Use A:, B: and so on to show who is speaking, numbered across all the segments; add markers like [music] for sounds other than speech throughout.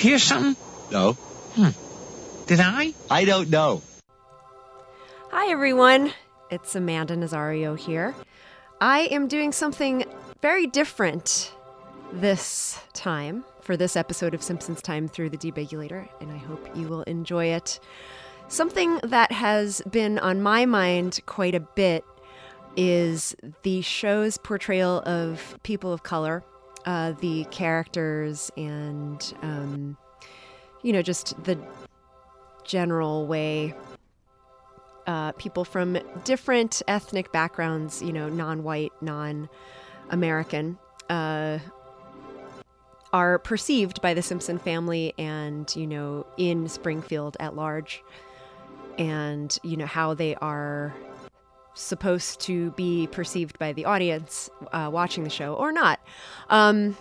A: hear something?
B: No. Hmm.
A: Did I?
B: I don't know.
C: Hi, everyone. It's Amanda Nazario here. I am doing something very different this time for this episode of Simpsons Time through the Debigulator, and I hope you will enjoy it. Something that has been on my mind quite a bit is the show's portrayal of people of color, uh, the characters, and, um, you know, just the general way uh, people from different ethnic backgrounds, you know, non white, non American, uh, are perceived by the Simpson family and, you know, in Springfield at large, and, you know, how they are supposed to be perceived by the audience uh, watching the show or not. Um,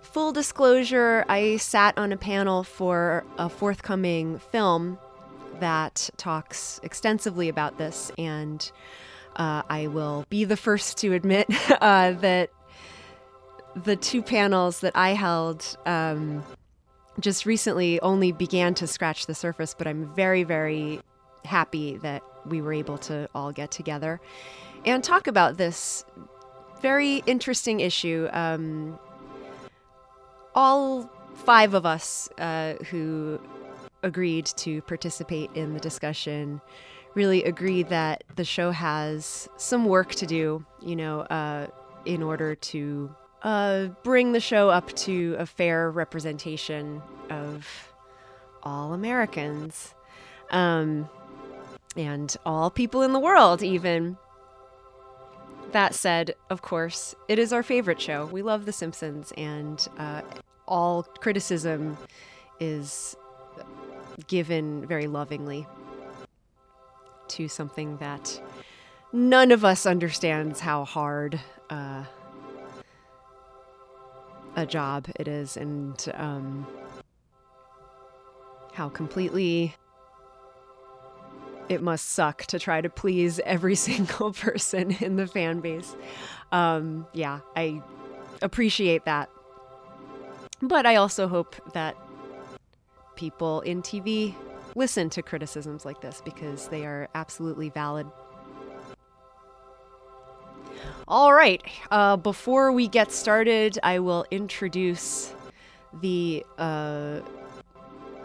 C: full disclosure, I sat on a panel for a forthcoming film that talks extensively about this, and uh, I will be the first to admit [laughs] uh, that the two panels that I held um, just recently only began to scratch the surface, but I'm very, very happy that we were able to all get together and talk about this very interesting issue. Um, all five of us uh, who agreed to participate in the discussion really agree that the show has some work to do, you know, uh, in order to uh, bring the show up to a fair representation of all Americans um, and all people in the world, even. That said, of course, it is our favorite show. We love The Simpsons, and uh, all criticism is given very lovingly to something that none of us understands how hard uh, a job it is and um, how completely it must suck to try to please every [laughs] single person in the fan base. Um, yeah, I appreciate that. But I also hope that people in TV listen to criticisms like this because they are absolutely valid. All right, uh, before we get started, I will introduce the uh,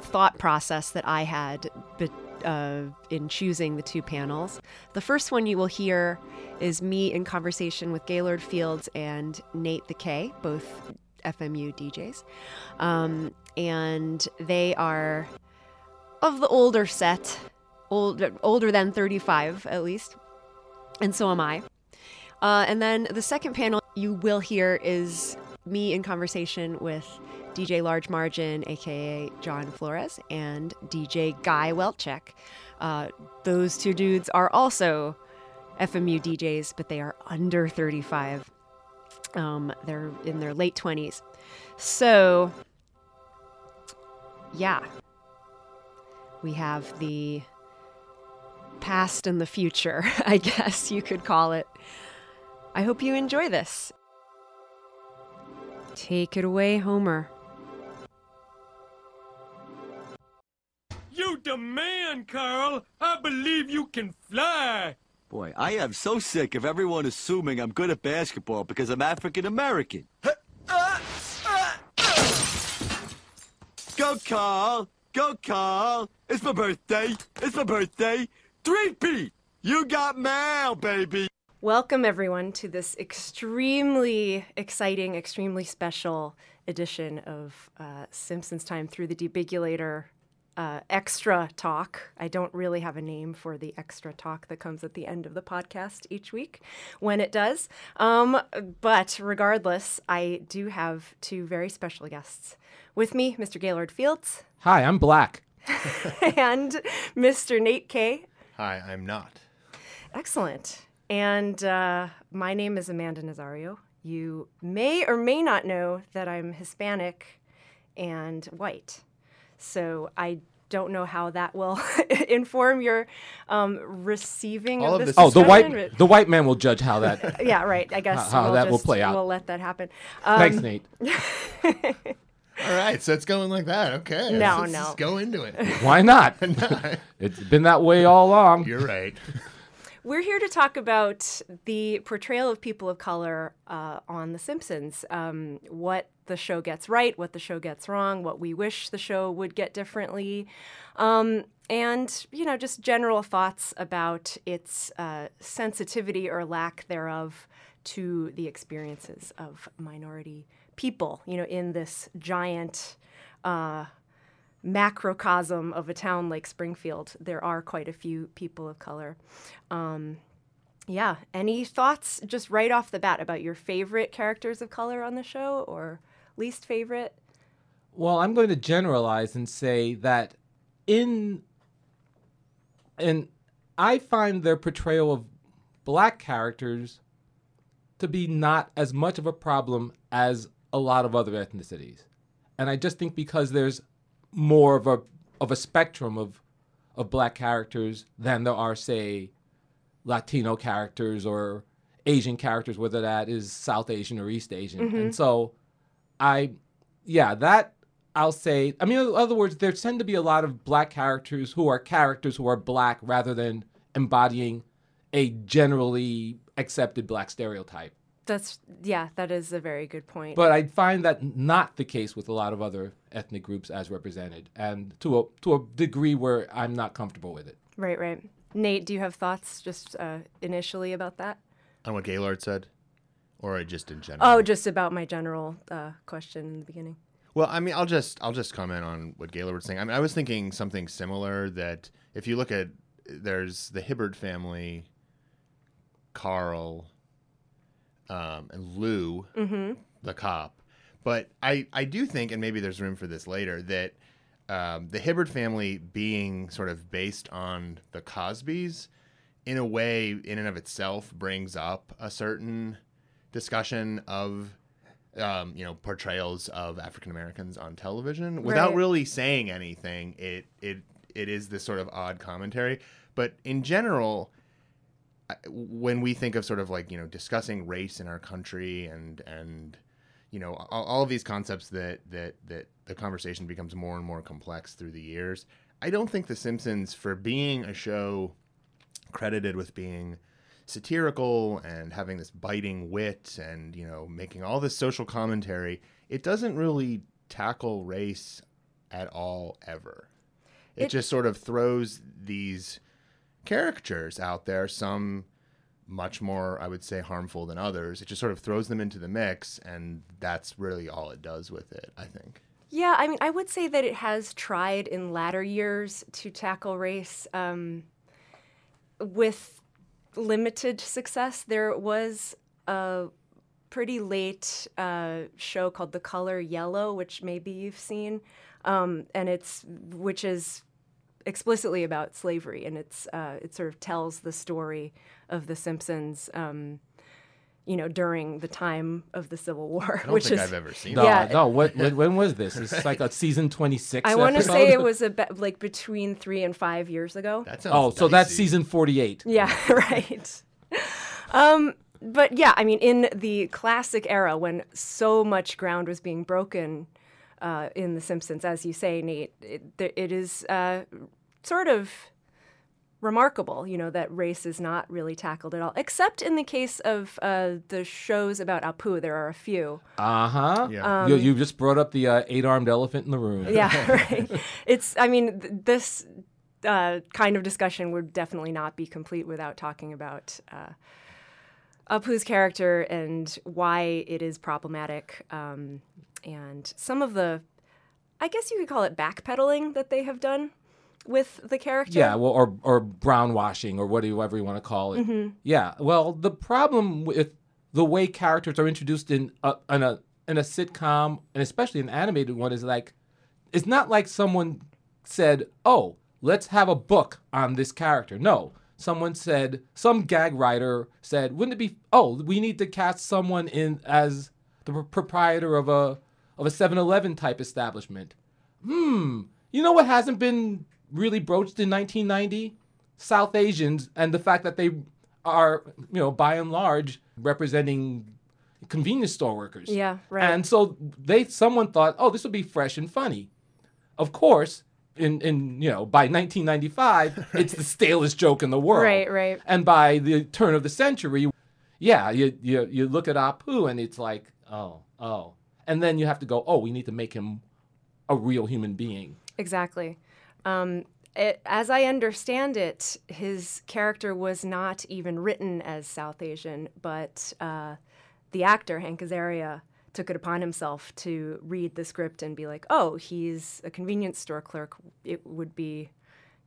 C: thought process that I had be- uh, in choosing the two panels. The first one you will hear is me in conversation with Gaylord Fields and Nate the K, both FMU DJs. Um, and they are of the older set, old, older than 35 at least. And so am I. Uh, and then the second panel you will hear is me in conversation with DJ Large Margin, aka Jon Flores, and DJ Guy Welchek. Uh, those two dudes are also FMU DJs, but they are under 35. Um, they're in their late 20s. So, yeah, we have the past and the future, [laughs] I guess you could call it. I hope you enjoy this. Take it away, Homer.
D: You the man, Carl. I believe you can fly.
B: Boy, I am so sick of everyone assuming I'm good at basketball because I'm African American. Go, Carl! Go, Carl! It's my birthday! It's my birthday! Three-peat! You got mail, baby!
C: Welcome, everyone, to this extremely exciting, extremely special edition of uh, Simpsons Time through the Debigulator uh, extra talk. I don't really have a name for the extra talk that comes at the end of the podcast each week when it does. Um, but regardless, I do have two very special guests with me Mr. Gaylord Fields
E: Hi, I'm black. [laughs] [laughs]
C: and Mr. Nate K.
F: Hi, I'm not.
C: Excellent. And uh, my name is Amanda Nazario, you may or may not know that I'm Hispanic and white. So I don't know how that will [laughs] inform your um, receiving
E: All
C: of
E: of
C: this.
E: this
F: Oh, the white the white man will judge how that. [laughs]
C: yeah, right. I guess [laughs]
F: how
C: we'll
F: that will play out.
C: We'll let that happen. Um,
F: Thanks, Nate.
E: All right, so it's going like that. Okay.
C: No,
E: let's
C: no.
E: just go into it.
F: Why not? it's been that way all along.
E: You're right.
C: We're here to talk about the portrayal of people of color uh, on The Simpsons. Um, what the show gets right, what the show gets wrong, what we wish the show would get differently, um, and you know, just general thoughts about its uh, sensitivity or lack thereof to the experiences of minority people. You know, in this giant. Uh, macrocosm of a town like Springfield, there are quite a few people of color. Um, yeah, any thoughts just right off the bat about your favorite characters of color on the show or least favorite?
F: Well, I'm going to generalize and say that in and I find their portrayal of black characters to be not as much of a problem as a lot of other ethnicities. And I just think because there's more of a of a spectrum of of black characters than there are say Latino characters or Asian characters, whether that is South Asian or East Asian. And mm-hmm. so I yeah, that I'll say. I mean, in other words, there tend to be a lot of black characters who are characters who are black rather than embodying a generally accepted black stereotype.
C: That's yeah, that is a very good point.
F: But I find that not the case with a lot of other ethnic groups as represented, and to a to a degree where I'm not comfortable with it.
C: right, right. Nate, do you have thoughts just uh, initially about that?
E: On what Gaylord said, or just in general.
C: Oh, just about my general uh, question in the beginning.
E: Well, I mean, I'll just I'll just comment on what Gaylord was saying. I mean, I was thinking something similar. That if you look at there's the Hibbert family, Carl, um, and Lou, the cop. But I I do think, and maybe there's room for this later, that um, the Hibbert family being sort of based on the Cosbys, in a way, in and of itself, brings up a certain discussion of um, you know portrayals of African Americans on television without
C: Right.
E: really saying anything. It it it is this sort of odd commentary, but in general, when we think of sort of like you know discussing race in our country and and you know all, all of these concepts that that that the conversation becomes more and more complex through the years. I don't think The Simpsons, for being a show credited with being satirical and having this biting wit and you know making all this social commentary it doesn't really tackle race at all ever it,
C: It-
E: just sort of throws these caricatures out there some much more i would say harmful than others it just sort of throws them into the mix and that's really all it does with it i think
C: Yeah, I mean, I would say that it has tried in latter years to tackle race um, with limited success. There was a pretty late uh, show called The Color Yellow, which maybe you've seen, um, and it's which is explicitly about slavery, and it's uh, it sort of tells the story of the Simpsons. Um, you know, during the time of the Civil War,
E: i don't
C: which
E: think
C: is
E: i've ever seen
F: No,
E: that
C: Yeah.
F: no. What, when, when was this? It's like a season twenty six.
C: I want to say it [laughs] was about like between three and five years ago.
E: that sounds
F: Oh, so that's season forty eight.
C: Yeah, [laughs] right. Um, but yeah, I mean, in the classic era when so much ground was being broken uh, in The Simpsons, as you say, Nate, it, it is uh, sort of remarkable, you know, that race is not really tackled at all, except in the case of uh, the shows about Apu. There are a few.
F: Uh huh.
E: Yeah.
F: you, you just brought up the uh, eight armed elephant in the room.
C: Yeah, [laughs] right. It's, I mean, th- this uh, kind of discussion would definitely not be complete without talking about uh, Apu's character and why it is problematic, um, and some of the, I guess you could call it backpedaling that they have done with the character.
F: Yeah, well, or or brown washing or whatever you want to call it.
C: Mm-hmm.
F: Yeah. Well, the problem with the way characters are introduced in a, in a in a sitcom and especially an animated one is like, it's not like someone said, "Oh, let's have a book on this character." No, someone said, some gag writer said, wouldn't it be? Oh, we need to cast someone in as the pr- proprietor of a of a 7-Eleven type establishment. Hmm. You know what hasn't been really broached in 1990? South Asians and the fact that they are, you know, by and large representing convenience store workers.
C: Yeah, right.
F: And so they someone thought, "Oh, this would be fresh and funny." Of course, in in you know, by 1995, [laughs] it's the stalest joke in the world.
C: Right, right.
F: And by the turn of the century, yeah, you you you look at Apu and it's like, "Oh, oh." And then you have to go, "Oh, we need to make him a real human being."
C: Exactly. Um, it, as I understand it, his character was not even written as South Asian, but uh, the actor, Hank Azaria, took it upon himself to read the script and be like, oh, he's a convenience store clerk. It would be,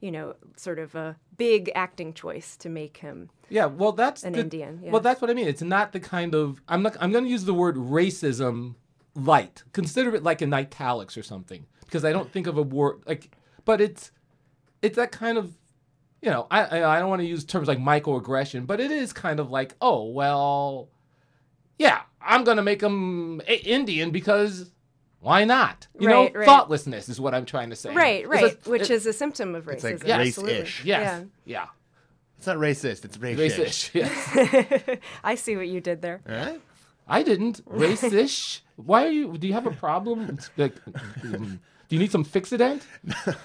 C: you know, sort of a big acting choice to make him.
F: Yeah, well, that's
C: An
F: the-
C: Indian, yeah.
F: Well, that's what I mean. It's not the kind of I'm not. I'm going to use the word racism light. Consider it like in italics or something, because I don't think of a word like. But it's it's that kind of you know I I I don't want to use terms like microaggression, but it is kind of like oh well, yeah, I'm going to make him a- Indian because. Why not? You
C: Right,
F: know,
C: right.
F: thoughtlessness is what I'm trying to say.
C: Right,
F: It's
C: right,
F: a-
C: which
F: it-
C: is a symptom of racism.
E: It's like
C: absolutely.
E: race-ish.
F: yes, yeah,
E: It's not racist. It's racist.
F: racist. [laughs] Yes.
C: I see what you did there.
E: All right.
F: I didn't. [laughs] Racist. Why are you? Do you have a problem? Like, um, [laughs] do you need some Fixodent? [laughs]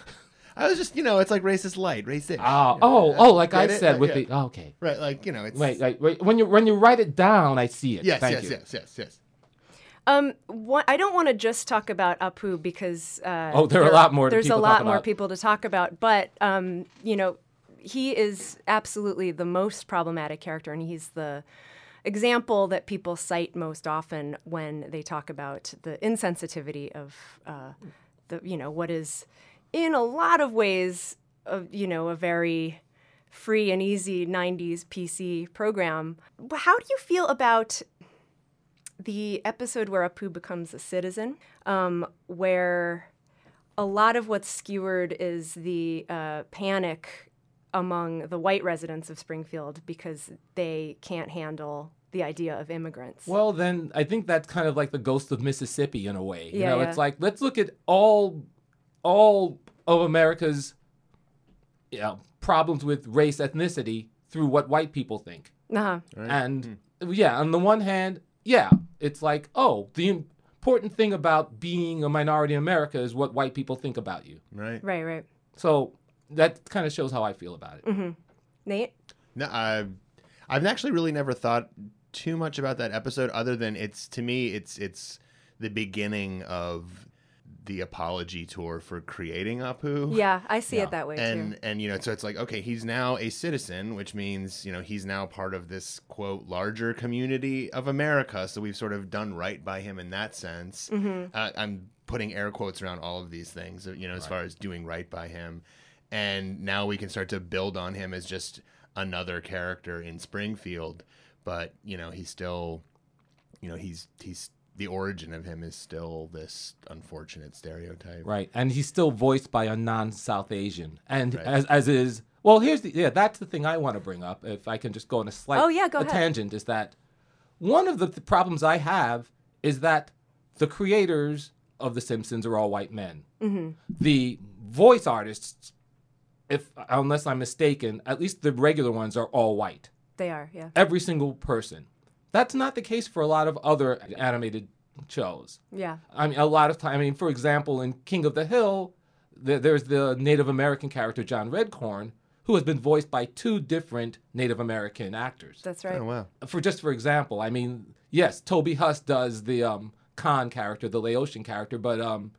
E: I was just, you know, it's like racist light, racist.
F: Oh, oh, oh! Like I
E: Get it?
F: said
E: Uh,
F: with
E: yeah.
F: the. Oh, okay.
E: Right, like you know, it's
F: Wait, wait, wait. When you when you write it down, I see it.
E: yes,
F: Thank
E: yes,
F: you.
E: yes, yes, yes.
C: Um, one, I don't want to just talk about Apu because uh,
F: Oh, there are a lot more
C: There's a lot more
F: about.
C: people to talk about, but um, you know, he is absolutely the most problematic character, and he's the example that people cite most often when they talk about the insensitivity of uh, the you know what is in a lot of ways a, you know a very free and easy 90s PC program. How do you feel about the episode where Apu becomes a citizen, um, where a lot of what's skewered is the uh, panic among the white residents of Springfield because they can't handle the idea of immigrants.
F: Well, then I think that's kind of like the ghost of Mississippi in a way. You
C: Yeah,
F: know,
C: yeah.
F: it's like let's look at all all of America's you know, problems with race ethnicity through what white people think.
C: uh-huh.
F: And yeah, on the one hand, yeah, it's like, oh, the important thing about being a minority in America is what white people think about you.
E: Right.
C: Right, right.
F: So that kind of shows how I feel about it.
C: Mm-hmm. Nate?
E: No, I've I've actually really never thought too much about that episode, other than it's to me, it's it's the beginning of the apology tour for creating Apu.
C: Yeah, I see
F: Yeah.
C: it that way
E: and
C: too.
E: and you know so it's like okay he's now a citizen which means you know he's now part of this quote larger community of america so we've sort of done right by him in that sense
C: Mm-hmm.
E: uh, i'm putting air quotes around all of these things you know as far as doing right by him and now we can start to build on him as just another character in springfield but you know he's still you know he's he's the origin of him is still this unfortunate stereotype
F: Right. And he's still voiced by a non South Asian. And
E: Right.
F: as, as is, well, here's the, yeah, that's the thing I want to bring up. If I can just go on a slight
C: Oh, yeah, go
F: a
C: ahead.
F: tangent, is that one of the th- problems I have is that the creators of The Simpsons are all white men.
C: Mm-hmm.
F: The voice artists, if unless I'm mistaken, at least the regular ones are all white.
C: They are, yeah.
F: Every single person. That's not the case for a lot of other animated shows.
C: Yeah.
F: I mean, a lot of time. I mean, for example, in King of the Hill, there, there's the Native American character John Redcorn, who has been voiced by two different Native American actors.
C: That's right.
E: oh wow
F: For just for example, I mean, yes, Toby Huss does the um, Kahn character, the Laotian character, but um,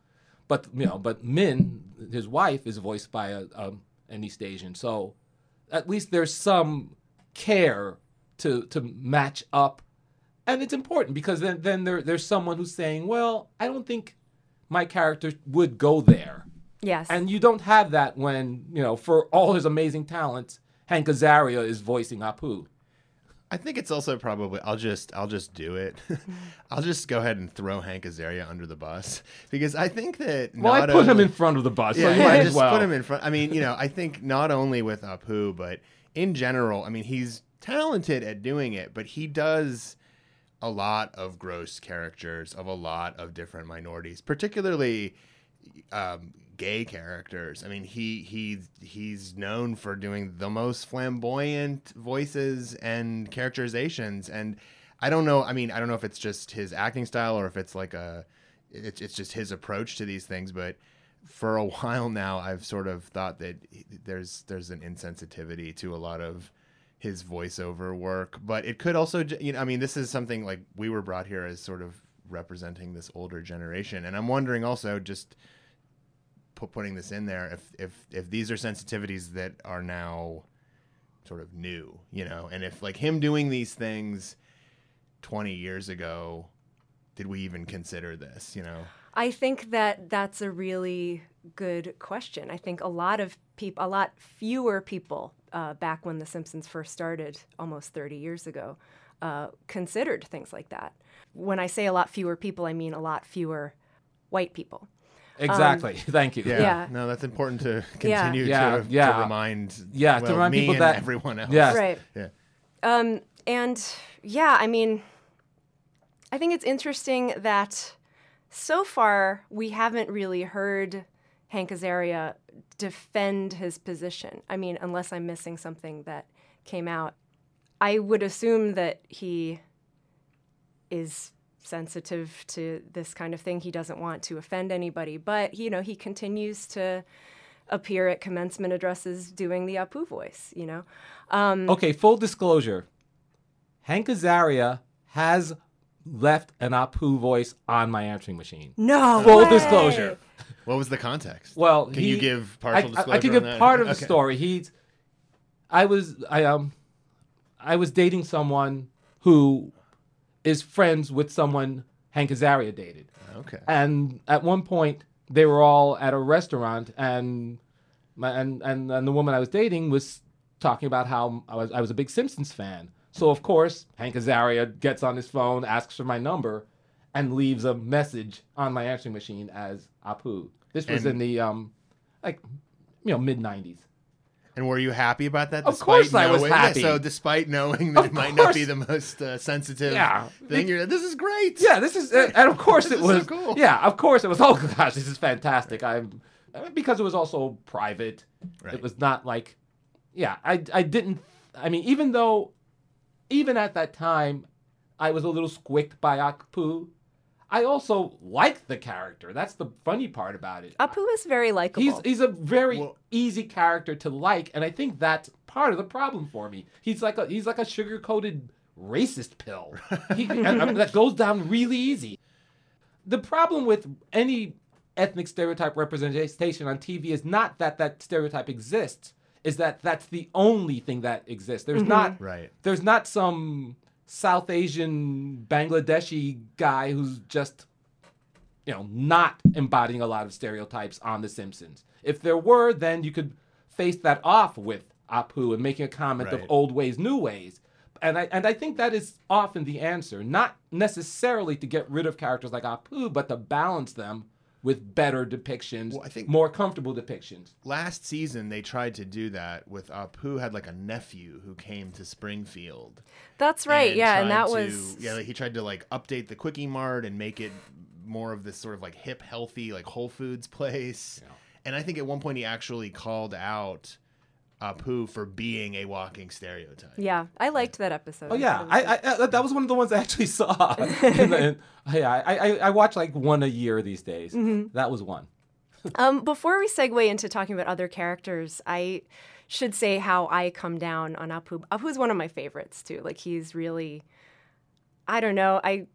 F: but you know, but Min, his wife, is voiced by a, um, an East Asian. So at least there's some care to to match up, and it's important because then then there there's someone who's saying, well, I don't think my character would go there.
C: Yes.
F: And you don't have that when, you know, for all his amazing talents, Hank Azaria is voicing Apu.
E: I think it's also probably I'll just I'll just do it. [laughs] I'll just go ahead and throw Hank Azaria under the bus because I think that
F: Well, I
E: not
F: put him in front of the bus,
E: yeah,
F: so you
E: yeah,
F: might as
E: just
F: well.
E: put him in front. I mean, you know, I think not only with Apu, but in general, I mean, he's talented at doing it, but he does a lot of gross characters of a lot of different minorities, particularly um, gay characters. I mean, he he he's known for doing the most flamboyant voices and characterizations, and I don't know. I mean, I don't know if it's just his acting style or if it's like a it's it's just his approach to these things, but for a [laughs] while now, I've sort of thought that he- there's there's an insensitivity to a lot of his voiceover work, but it could also, you know, I mean, this is something like we were brought here as sort of representing this older generation, and I'm wondering also just pu- putting this in there if if if these are sensitivities that are now sort of new, you know, and if like him doing these things 20 years ago, did we even consider this, you know?
C: I think that that's a really good question. I think a lot of people, a lot fewer people uh, back when The Simpsons first started almost 30 years ago, uh, considered things like that. When I say a lot fewer people, I mean a lot fewer white people.
F: Exactly. [laughs] Thank you.
E: Yeah.
C: Yeah.
E: No, that's important to continue
F: Yeah,
E: to,
F: yeah.
E: to remind
F: Yeah, to remind
E: me
F: people
E: and
F: that-
E: everyone else.
F: Yes.
C: Right.
E: Yeah.
C: Um, and yeah, I mean, I think it's interesting that so far we haven't really heard Hank Azaria defend his position. I mean, unless I'm missing something that came out, I would assume that he is sensitive to this kind of thing. He doesn't want to offend anybody, but you know, he continues to appear at commencement addresses doing the Apu voice. You know, um,
F: Okay, full disclosure. Hank Azaria has left an Apu voice on my answering machine.
C: no
F: Full
C: way!
F: disclosure.
E: What was the context?
F: Well,
E: can
F: he-
E: you give
F: I,
E: partial
F: I-
E: disclosure?
F: I, can
E: on
F: give
E: that?
F: part of the story. He's, I was, I um, I was dating someone who is friends with someone Hank Azaria dated.
E: Okay.
F: And at one point, they were all at a restaurant, and my, and, and and the woman I was dating was talking about how I was I was a big Simpsons fan. So of course, Hank Azaria gets on his phone, asks for my number, and leaves a message on my answering machine as Apu. This was
E: And-
F: in the um, like you know mid '90s.
E: And were you happy about that?
F: Of course I was happy.
E: so despite knowing that
F: Of
E: it might not be the most uh, sensitive
F: Yeah.
E: thing, you're this is great.
F: Yeah, this is, uh, and of [laughs] course
E: This
F: it
E: is so
F: was.
E: cool.
F: Yeah, of course it was. Oh [laughs] gosh, this is fantastic. I'm because it was also private.
E: Right.
F: It was not like, yeah, I I didn't. I mean, even though, even at that time, I was a little squicked by Apu. I also liked the character. That's the funny part about it.
C: Apu is very likable.
F: He's he's a very
E: Well-
F: easy character to like, and I think that's part of the problem for me. He's like a he's like a sugar coated racist pill. [laughs] He, and- and that goes down really easy. The problem with any ethnic stereotype representation on TV is not that that stereotype exists, is that that's the only thing that exists. There's mm-hmm. not
E: Right.
F: there's not some South Asian Bangladeshi guy who's just you know not embodying a lot of stereotypes on The Simpsons. If there were, then you could face that off with Apu and making a comment of old ways, new ways. And I and I think that is often the answer, not necessarily to get rid of characters like Apu, but to balance them with better depictions,
E: Well, I think-
F: more comfortable depictions.
E: Last season they tried to do that with Apu who had like a nephew who came to Springfield.
C: That's right. yeah, and that
E: to-
C: was
E: yeah. Like, he tried to like update the quickie mart and make it more of this sort of like hip, healthy like Whole Foods place. And I think at one point he actually called out Apu for being a walking stereotype.
C: yeah. I liked that episode.
F: Oh yeah, I, I, I that was one of the ones I actually saw. In the- in- yeah, I, I I watch like one a year these days. That was one.
C: Um, before we segue into talking about other characters, I should say how I come down on Apu. Apu's one of my favorites too. Like he's really, I don't know, I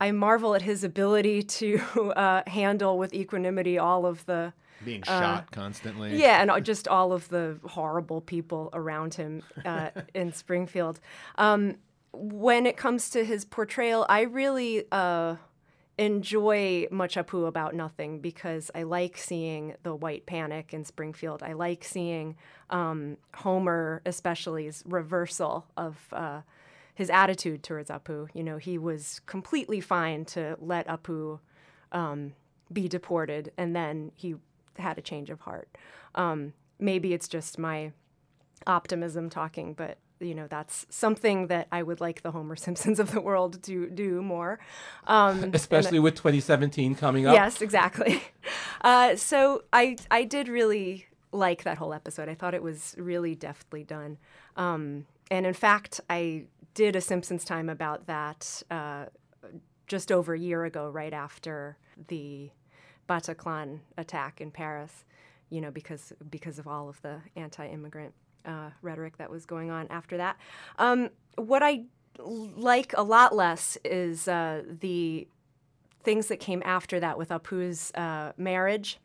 C: I marvel at his ability to [laughs] uh, handle with equanimity all of the
E: Being shot constantly.
C: Uh, yeah, and just all of the horrible people around him uh, [laughs] in Springfield. Um, when it comes to his portrayal, I really uh, enjoy Much Apu About Nothing because I like seeing the white panic in Springfield. I like seeing um, Homer, especially's reversal of. Uh, his attitude towards Apu, you know, he was completely fine to let Apu um, be deported, and then he had a change of heart. Um, maybe it's just my optimism talking, but you know that's something that I would like the Homer [laughs] Simpsons of the world to do more. Um, and-
F: Especially with 2017 coming up.
C: Yes, exactly. [laughs] Uh, so I I did really like that whole episode. I thought it was really deftly done. Um, and in fact, I did a Simpsons time about that uh, just over a year ago, right after the Bataclan attack in Paris. You know, because because of all of the anti-immigrant uh, rhetoric that was going on after that. Um, what I like a lot less is uh, the things that came after that with Apu's uh, marriage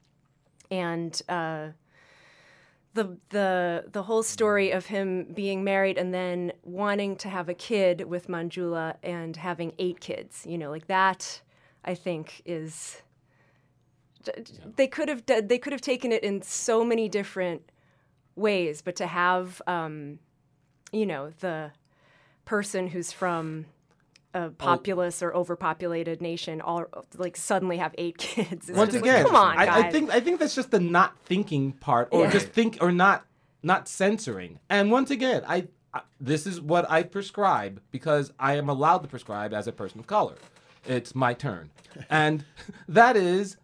C: and uh, the the the whole story of him being married and then wanting to have a kid with Manjula and having eight kids. You know, like that. I think is they could have they could have taken it in so many different ways, but to have um, you know the person who's from a populous or overpopulated nation all like suddenly have eight [laughs] kids. It's
F: Once
C: just like,
F: again,
C: come on,
F: I. I think I think that's just the not thinking part, or
C: Yeah.
F: just think, or not not censoring. And once again, I, I this is what I prescribe because I am allowed to prescribe as a person of color. It's my turn, and [laughs] that is.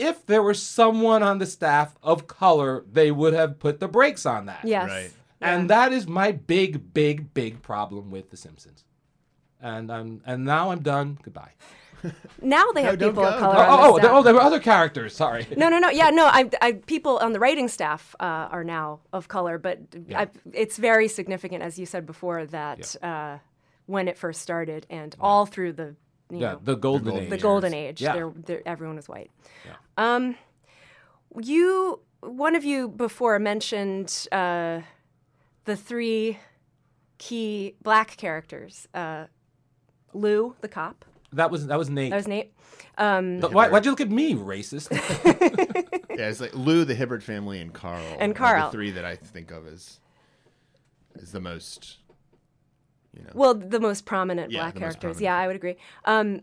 F: If there was someone on the staff of color, they would have put the brakes on that.
C: yes.
E: Right.
F: And that is my big, big, big problem with The Simpsons. And I'm and now I'm done. Goodbye. [laughs]
C: Now they have
E: don't
C: people of color.
F: Oh,
C: on the
F: oh, oh, there,
C: staff.
F: oh, there were other characters. Sorry.
C: No, no, no. Yeah, no. I, I, people on the writing staff uh, are now of color, but I, it's very significant, as you said before, that uh, when it first started and all through the, you
F: Yeah,
C: know,
F: the golden,
E: golden
F: age.
C: the golden age,
F: Yeah.
C: they're, they're, everyone was white. Um, you, one of you before mentioned uh, the three key black characters: uh, Lou, the cop.
F: That was that was Nate.
C: That was Nate. Um,
F: But why, why'd you look at me, racist? [laughs]
E: Yeah, it's like Lou, the Hibbert family, and Carl.
C: And
E: are
C: Carl.
E: the three that I think of as is the most. You know.
C: Well, the most prominent
E: Yeah,
C: black characters.
E: prominent.
C: Yeah, I would agree. Um,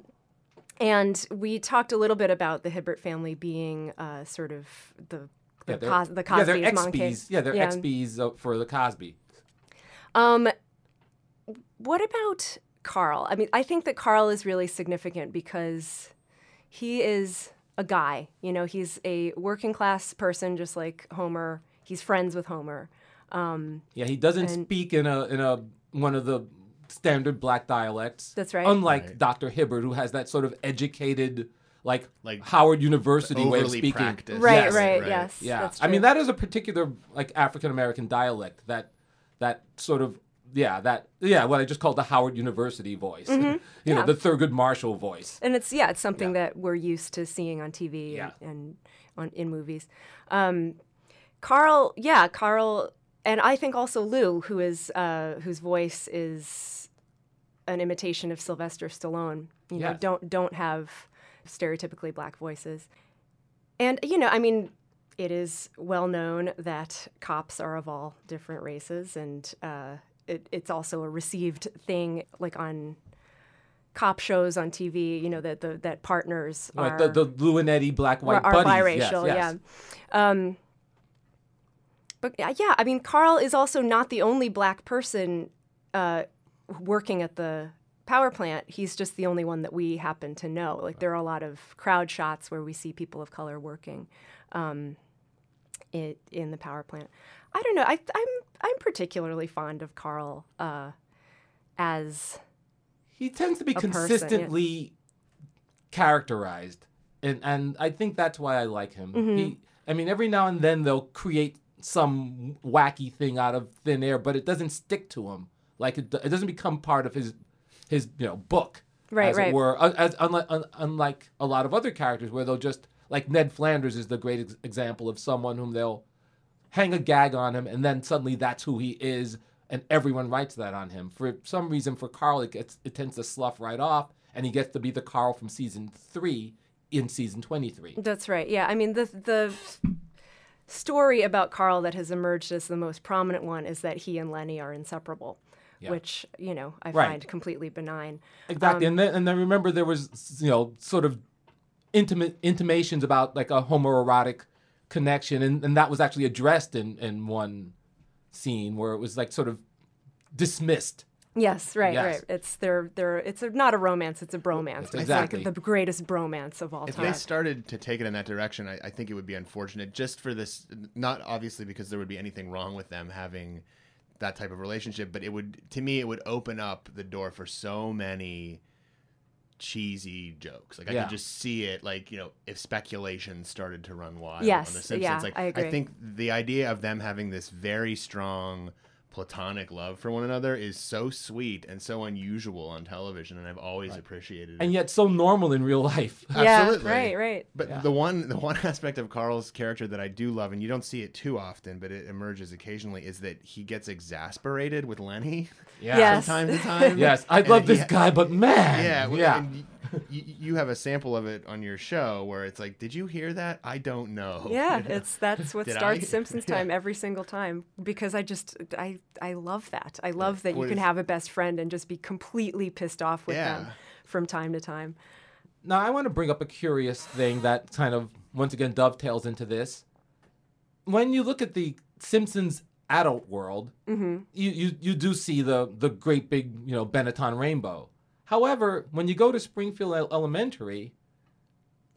C: and we talked a little bit about the Hibbert family being uh, sort of the the,
F: yeah, they're,
C: Cos- the
F: yeah, they're
C: Cosby's monkey.
F: Yeah, they're XPs uh, for the Cosby.
C: Um, what about Carl? I mean, I think that Carl is really significant because he is a guy. You know, he's a working class person, just like Homer. He's friends with Homer.
F: Yeah, he doesn't
C: And-
F: speak in a in a one of the standard black dialects.
C: That's right.
F: Unlike
E: Right.
F: Dr. Hibbert, who has that sort of educated, like,
E: Like,
F: Howard University way of speaking.
E: practiced.
C: Right,
F: Yes.
C: right,
E: right.
C: yes.
F: Yeah,
C: that's
F: I mean that is a particular like African American dialect that that sort of yeah that yeah what I just called the Howard University voice. [laughs] you know
C: Mm-hmm. Yeah.
F: the Thurgood Marshall voice.
C: and it's yeah, it's something that we're used to seeing on TV
F: Yeah.
C: and, and on in movies. Um, Carl, yeah, Carl, and I think also Lou, who is uh, whose voice is an imitation of Sylvester Stallone. You know, don't don't have stereotypically black voices, and you know, I mean. It is well known that cops are of all different races, and uh, it, it's also a received thing, like on cop shows on TV, you know, that the that partners
F: Right,
C: are,
F: the the Lou and Eddie black white
C: are
F: buddies. Yes,
C: biracial,
F: yes.
C: yeah. Um, but yeah, yeah, I mean, Carl is also not the only black person uh, working at the power plant. He's just the only one that we happen to know. Like there are a lot of crowd shots where we see people of color working um, it, in the power plant. I don't know. I, I'm I'm particularly fond of Carl uh, as
F: He tends to be
C: person, yeah.
F: consistently characterized, and and I think that's why I like him.
C: Mm-hmm.
F: He, I mean, every now and then they'll create some wacky thing out of thin air, but it doesn't stick to him. Like it, it doesn't become part of his his you know book,
C: Right,
F: as
C: right.
F: it were. Uh, as unlike unlike a lot of other characters, where they'll just like Ned Flanders is the great ex- example of someone whom they'll hang a gag on him, and then suddenly that's who he is, and everyone writes that on him. For some reason, for Carl, it gets it tends to slough right off, and he gets to be the Carl from season three in season twenty three.
C: That's right. Yeah, I mean the the story about Carl that has emerged as the most prominent one is that he and Lenny are inseparable, which you know I
F: Right.
C: find completely benign.
F: Exactly,
C: Um,
F: and then and then remember there was you know sort of intimate intimations about like a homoerotic connection, and, and that was actually addressed in in one scene where it was like sort of dismissed.
C: Yes, right,
F: Yes.
C: right. It's they're they're it's a, not a romance, it's a bromance. It's
F: Exactly.
C: like the greatest bromance of all
E: If
C: time.
E: If they started to take it in that direction, I, I think it would be unfortunate just for this, not obviously because there would be anything wrong with them having that type of relationship, but it would, to me, it would open up the door for so many cheesy jokes. Like I
F: Yeah.
E: could just see it, like, you know, if speculation started to run wild
C: Yes,
E: on The Simpsons.
C: yeah,
E: like,
C: I agree.
E: think the idea of them having this very strong platonic love for one another is so sweet and so unusual on television, and I've always appreciated it.
F: And yet so normal in real life. [laughs]
C: yeah,
E: Absolutely.
C: right, right.
E: But the one the one [laughs] aspect of Carl's character that I do love, and you don't see it too often, but it emerges occasionally, is that he gets exasperated with Lenny [laughs]
F: Yeah.
C: Yes.
E: from time to time.
F: Yes, I love this
E: ha-
F: guy, but man.
E: Yeah, well,
F: yeah.
E: And y- y- you have a sample of it on your show where it's like, "Did you hear that? I don't know."
C: Yeah,
E: You know?
C: it's that's what
E: Did
C: starts
E: I?
C: Simpsons
E: Yeah.
C: time every single time because I just I I love that. I love that you can have a best friend and just be completely pissed off with them from time to time.
F: Now, I want to bring up a curious thing that kind of, once again, dovetails into this. When you look at the Simpsons adult world,
C: Mm-hmm.
F: you, you, you do see the, the great big, you know, Benetton rainbow. However, when you go to Springfield Elementary,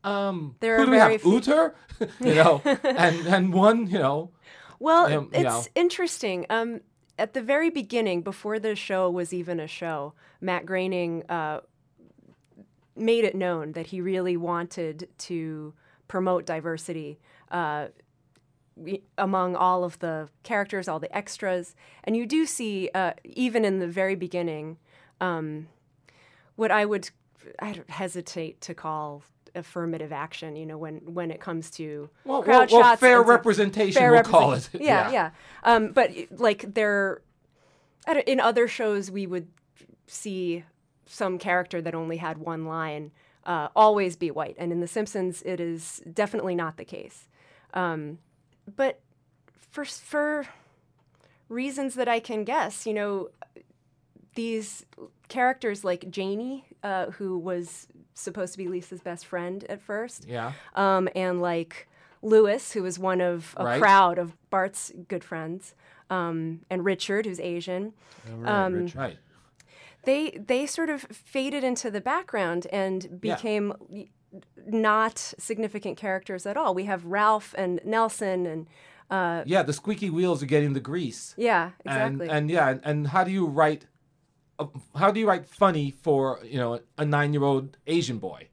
F: um,
C: There
F: who
C: are
F: do we have?
C: few-
F: Uter, [laughs] you know, [laughs] and and one, you know,
C: Well,
F: Um, you
C: it's
F: know.
C: interesting. Um, at the very beginning, before the show was even a show, Matt Groening uh, made it known that he really wanted to promote diversity uh, among all of the characters, all the extras. And you do see, uh, even in the very beginning, um, what I would I hesitate to call affirmative action. You know, when when it comes to
F: well, well,
C: crowd
F: well,
C: shots,
F: fair representation,
C: fair
F: we'll call it.
C: represent- Yeah, yeah. Um, but like there, in other shows, we would see some character that only had one line uh, always be white, and in The Simpsons, it is definitely not the case. Um, but for for reasons that I can guess, you know, these characters like Janey, uh, who was supposed to be Lisa's best friend at first,
F: Yeah.
C: um, and like Lewis, who was one of a
F: Right.
C: crowd of Bart's good friends, um, and Richard, who's Asian. um,
F: Right.
C: They they sort of faded into the background and
F: Yeah.
C: became not significant characters at all. We have Ralph and Nelson, and
F: Yeah, the squeaky wheels are getting the grease.
C: yeah, exactly.
F: And, and yeah, and, and how do you write? Uh, How do you write funny for you know a nine-year-old Asian boy,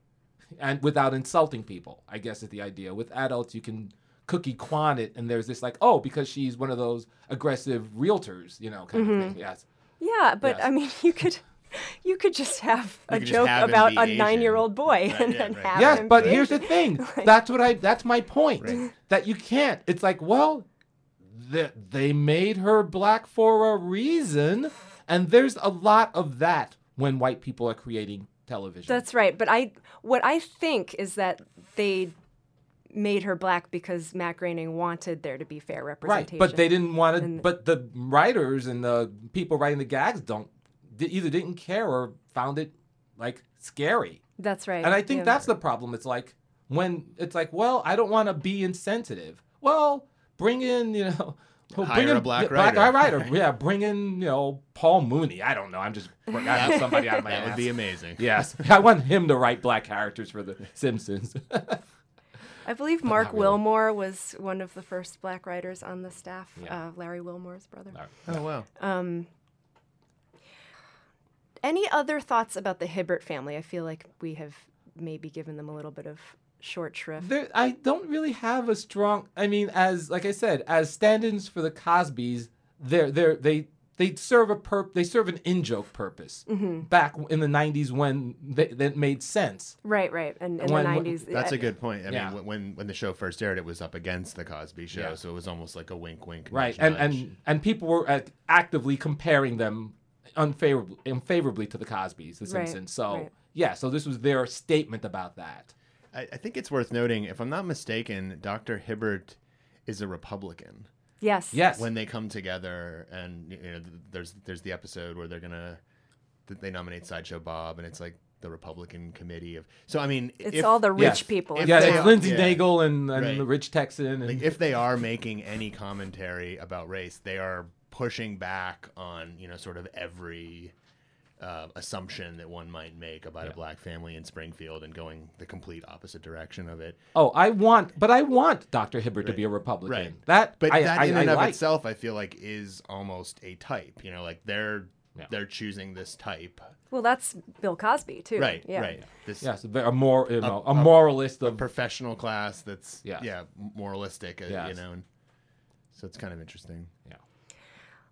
F: and without insulting people? I guess is the idea. With adults, you can Cookie Kwan it, and there's this like, oh, because she's one of those aggressive realtors, you know, kind
C: Mm-hmm.
F: of thing. Yes.
C: yeah, but
F: Yes.
C: I mean, [laughs] you could. You could just have a joke
E: have
C: about a
E: Asian.
C: nine-year-old boy
E: Right,
C: and
E: yeah,
C: then
E: right.
C: have
F: Yes,
C: him
F: but
C: be
F: here's the
C: Asian.
F: thing. [laughs] That's what I. That's my point. That you can't. It's like, well, th- they made her black for a reason, and there's a lot of that when white people are creating television.
C: That's right. But I, what I think is that they made her black because Matt Groening wanted there to be fair representation.
F: right, but they didn't want to.
C: And-
F: But the writers and the people writing the gags don't either didn't care or found it like scary.
C: That's right.
F: And I think
C: yeah.
F: that's the problem. It's like when it's like, well, I don't want to be insensitive. Well, bring in, you know, bring
E: Hire
F: in
E: a black
F: black
E: writer.
F: writer. Yeah, bring in, you know, Paul Mooney. I don't know. I'm just [laughs] I have somebody out of my
E: That
F: ass.
E: would be amazing. [laughs]
F: Yes, [laughs] I want him to write black characters for the Simpsons.
C: I believe Mark
F: not really.
C: Wilmore was one of the first black writers on the staff.
F: Yeah.
C: Uh, Larry Wilmore's brother.
E: Oh wow.
C: Um, Any other thoughts about the Hibbert family? I feel like we have maybe given them a little bit of short shrift.
F: there, I don't really have a strong. I mean, as like I said, as stand-ins for the Cosbys, they're they're they they serve a perp. They serve an in-joke purpose.
C: Mm-hmm.
F: Back in the '90s when they, that made sense.
C: Right, right. And in
F: When-
C: the
F: when-
C: nineties,
E: That's a good point. I
F: Yeah.
E: mean, when when the show first aired, it was up against the Cosby Show,
F: Yeah.
E: so it was almost like a wink, wink,
F: right
E: nudge,
F: and
E: nudge.
F: and and people were uh, actively comparing them unfavorably unfavorably to the cosbys the
C: Right,
F: simpsons so
C: right.
F: yeah so this was their statement about that
E: I, I think it's worth noting, if I'm not mistaken, Dr. Hibbert is a Republican.
C: yes,
F: yes
E: When they come together, and you know, there's there's the episode where they're gonna they nominate Sideshow Bob, and it's like the Republican committee of. So I mean,
C: It's
E: if,
C: all the rich
F: Yes.
C: people.
E: If
F: yeah,
E: they
F: it's
E: are-
F: Lindsay
E: yeah.
F: Nagel and, and
E: Right.
F: the Rich Texan. And,
E: like, if they are making any commentary about race, they are pushing back on you know sort of every uh, assumption that one might make about
F: Yeah.
E: a black family in Springfield and going the complete opposite direction of it.
F: oh, I want, but I want Dr. Hibbert to be a Republican.
E: Right.
F: That,
E: But
F: I,
E: that
F: I,
E: in
F: I
E: and of
F: like.
E: itself, I feel like is almost a type. You know, like they're
F: Yeah.
E: they're choosing this type.
C: Well, that's Bill Cosby too.
E: Right.
C: Yeah.
E: Right. This
F: Yes, a, more, you know, a,
E: a-
F: moralist of
E: professional class that's
F: Yeah.
E: yeah, moralistic. Uh, You know. And so it's kind of interesting.
F: yeah.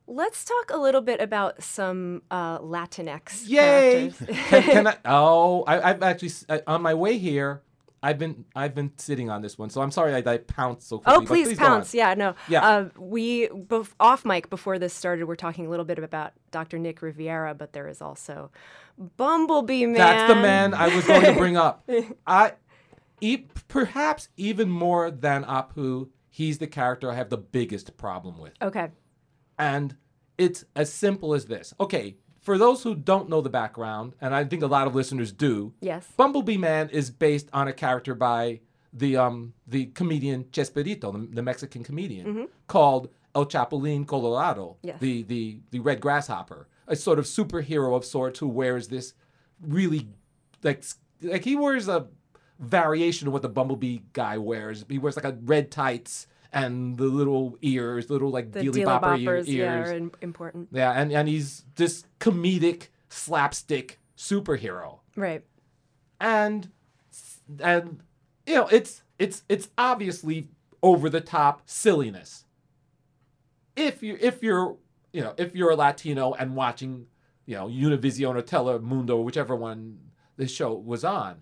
C: Let's talk a little bit about some uh, Latinx
F: Yay!
C: characters. [laughs]
F: can, can I? [laughs] Oh, I, I've actually uh, on my way here. I've been I've been sitting on this one, so I'm sorry I, I pounced so quickly.
C: Oh,
F: but
C: please, pounce. Yeah, no.
F: Yeah.
C: Uh, we, bef- off mic before this started, we're talking a little bit about Dr. Nick Riviera, but there is also Bumblebee Man.
F: That's the man I was going to bring up. [laughs] I, e- perhaps even more than Apu, he's the character I have the biggest problem with.
C: Okay.
F: And it's as simple as this. Okay, for those who don't know the background, and I think a lot of listeners do,
C: Yes.
F: Bumblebee Man is based on a character by the um the comedian Chespirito, the, the Mexican comedian, called El Chapulín Colorado,
C: Yes.
F: the the the red grasshopper, a sort of superhero of sorts who wears this really like like he wears a variation of what the Bumblebee guy wears. He wears like a red tights and the little ears, little like
C: The
F: dealy bopper
C: Boppers, yeah,
F: ears.
C: are important.
F: Yeah, and, and he's this comedic slapstick superhero.
C: Right.
F: And and you know, it's it's it's obviously over the top silliness. If you if you're you know, if you're a Latino and watching, you know, Univision or Telemundo, whichever one the show was on,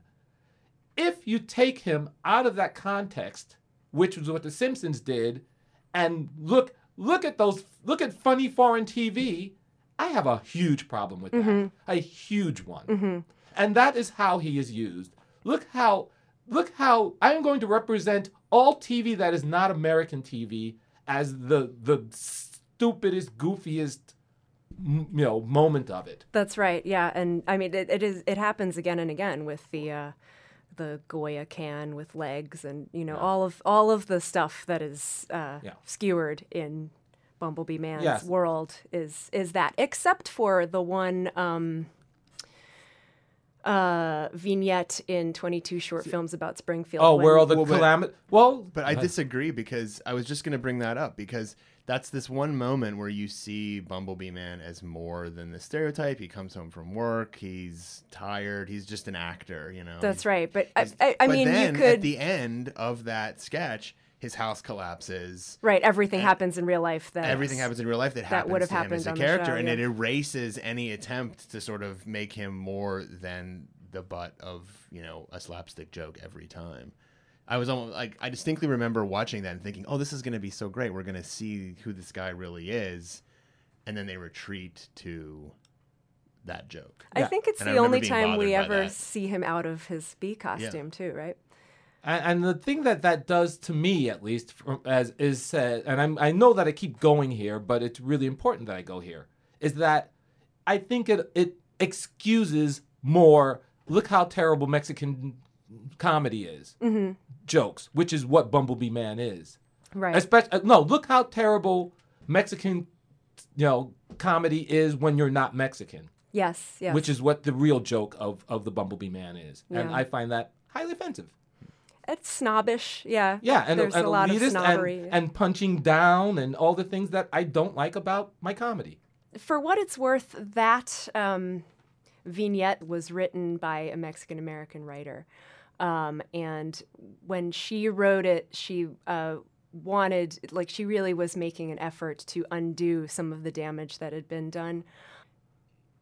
F: if you take him out of that context, which was what the Simpsons did, and look look at those look at funny foreign TV, I have a huge problem with that. A huge one. And that is how he is used. Look how look how I am going to represent all TV that is not American TV as the the stupidest, goofiest m- you know moment of it.
C: That's right. Yeah, and I mean it, it is it happens again and again with the uh, the Goya can with legs and you know all of all of the stuff that is uh,
F: Yeah.
C: skewered in Bumblebee Man's
F: Yes.
C: world is is that except for the one um, uh, vignette in 22 short films about Springfield.
F: Oh,
C: when-
F: where all the
E: Well,
F: calamity. Well,
E: But I disagree because I was just going to bring that up because that's this one moment where you see Bumblebee Man as more than the stereotype. He comes home from work, he's tired, he's just an actor, you know.
C: That's
E: He's-
C: right, but I, I, I
E: but
C: mean
E: then
C: you could
E: at the end of that sketch, his house collapses.
C: right. Everything happens in real life. That
E: Everything happens in real life that happens
C: would have
E: to him
C: happened
E: as a character,
C: show,
E: and it erases any attempt to sort of make him more than the butt of you know a slapstick joke every time. I was almost like I distinctly remember watching that and thinking, "Oh, this is going to be so great. We're going to see who this guy really is," and then they retreat to that joke.
C: I
F: Yeah.
C: think it's
E: And
C: the only time we ever
E: that.
C: see him out of his bee costume too, right?
F: And, and the thing that that does to me, at least, from, as is said, and I'm, I know that I keep going here, but it's really important that I go here, is that I think it it excuses more. Look how terrible Mexican comedy is, jokes, which is what Bumblebee Man is.
C: Right.
F: Especially no, look how terrible Mexican, you know, comedy is when you're not Mexican,
C: yes. Yes.
F: which is what the real joke of of the Bumblebee Man is, and I find that highly offensive.
C: It's snobbish, yeah.
F: Yeah, and,
C: there's
F: and
C: a lot of snobbery.
F: and, and punching down and all the things that I don't like about my comedy.
C: For what it's worth, that um, vignette was written by a Mexican American writer, um, and when she wrote it, she uh, wanted, like, she really was making an effort to undo some of the damage that had been done.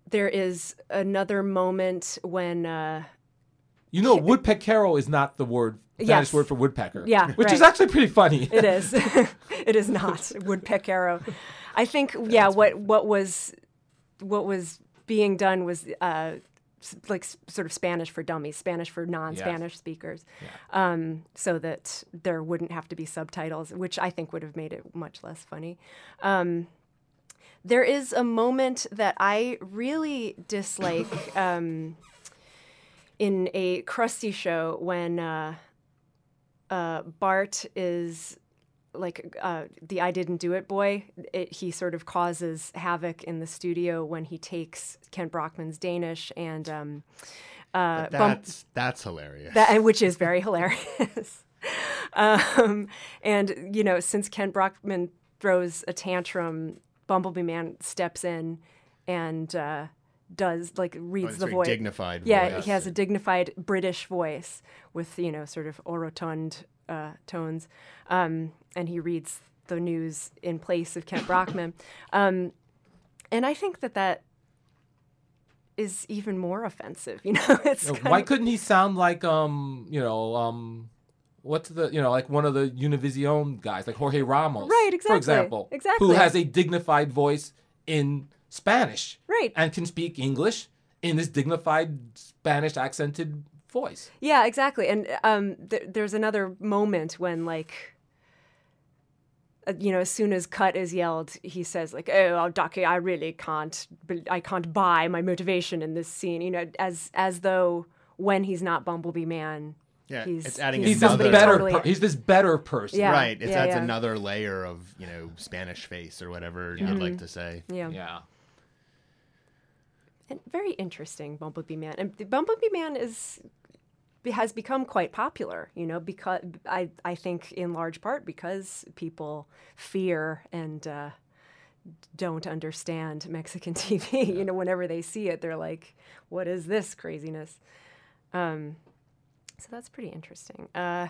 C: There is another moment when. Uh,
F: You know, woodpeckero is not the word Spanish
C: Yes.
F: word for woodpecker.
C: Yeah, [laughs]
F: which is actually pretty funny. [laughs]
C: It is. [laughs] it is not woodpeckero. I think yeah. What what was what was being done was uh, like sort of Spanish for dummies, Spanish for non-Spanish speakers, um, so that there wouldn't have to be subtitles, which I think would have made it much less funny. Um, there is a moment that I really dislike. [laughs] Um, in a Krusty show when uh, uh, Bart is like uh, the I didn't do it boy. It, he sort of causes havoc in the studio when he takes Kent Brockman's Danish and um, uh,
E: But
C: Bump-
E: that's that's hilarious.
C: that which is very [laughs] hilarious. um, and you know, since Kent Brockman throws a tantrum, Bumblebee Man steps in and uh, does like reads
E: it's
C: the voice.
E: dignified
C: Yeah,
E: voice.
C: he has a dignified British voice with you know sort of orotund uh, tones, um, and he reads the news in place of Kent Brockman. Um, and I think that that is even more offensive. [laughs] You know, it's
F: You know, why
C: of-
F: couldn't he sound like um you know um what's the you know like one of the Univision guys like Jorge Ramos
C: Right, Exactly.
F: for example,
C: exactly, who
F: has a dignified voice in Spanish
C: Right.
F: and can speak English in this dignified Spanish accented voice.
C: Yeah, exactly. And um, th- there's another moment when, like, uh, you know, as soon as cut is yelled, he says, like, "Oh, Ducky, I really can't, bel- I can't buy my motivation in this scene." You know, as as though when he's not Bumblebee Man,
E: Yeah,
C: he's
E: it's adding
C: he's
F: He's this
E: another-
F: better
C: totally-
F: per- he's this better person.
C: Yeah.
E: right. It
C: yeah,
E: adds
C: yeah.
E: another layer of you know Spanish face or whatever you'd like to say.
C: yeah.
F: Yeah.
C: And very interesting, Bumblebee Man. And the Bumblebee Man is has become quite popular, you know, because I I think in large part because people fear and uh, don't understand Mexican [laughs] TV. You know, whenever they see it, they're like, "What is this craziness?" Um, so that's pretty interesting. Uh,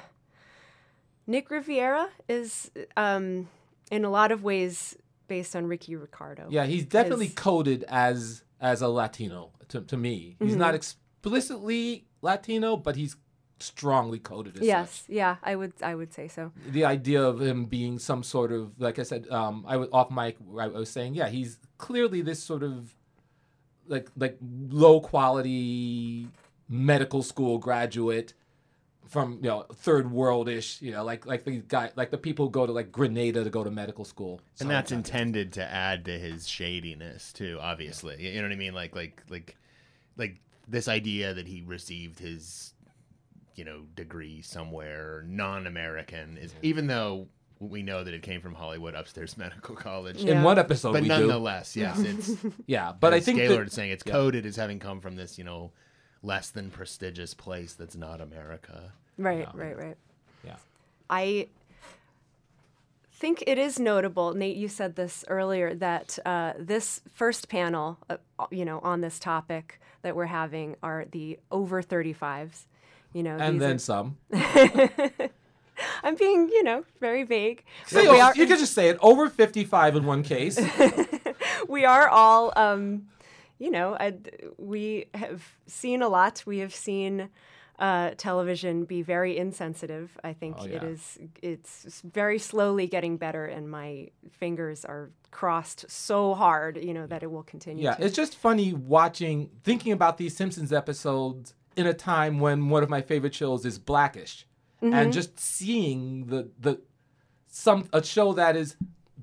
C: Nick Riviera is, um, in a lot of ways, based on Ricky Ricardo.
F: Yeah, he's definitely coded as as a Latino to, to me. He's
C: Mm-hmm.
F: not explicitly Latino, but he's strongly coded as
C: Yes.
F: such.
C: Yeah, I would. I would say so.
F: The idea of him being some sort of, like I said, um, I was off mic. I was saying, yeah, he's clearly this sort of like like low quality medical school graduate from you know third worldish, you know, like like the guy like the people who go to like Grenada to go to medical school.
E: And that's
F: Sometimes.
E: intended to add to his shadiness too, obviously. You know what I mean? Like like like like this idea that he received his you know degree somewhere non-American is even though we know that it came from Hollywood Upstairs [laughs] Medical College.
C: Yeah.
F: in one episode
E: But
F: we do.
E: nonetheless, yes, [laughs] it's
F: Yeah, but I
E: as
F: think that-
E: Gaylord saying it's
F: yeah.
E: coded as having come from this, you know, less than prestigious place that's not America.
C: Right, right, right.
F: Yeah.
C: I think it is notable, Nate. You said this earlier that uh, this first panel, uh, you know, on this topic that we're having are the over 35s. You know,
F: and then
C: are-
F: some. [laughs]
C: I'm being, you know, very vague. We, are,
F: you could just say it. Over 55 in one case. [laughs]
C: we are all, um, you know, I, we have seen a lot. We have seen uh, television be very insensitive. I think
F: Oh, yeah.
C: is. It's very slowly getting better, and my fingers are crossed so hard, you know, that it will continue.
F: Yeah,
C: to.
F: it's just funny watching, thinking about these Simpsons episodes in a time when one of my favorite shows is Blackish,
C: Mm-hmm.
F: and just seeing the the some a show that is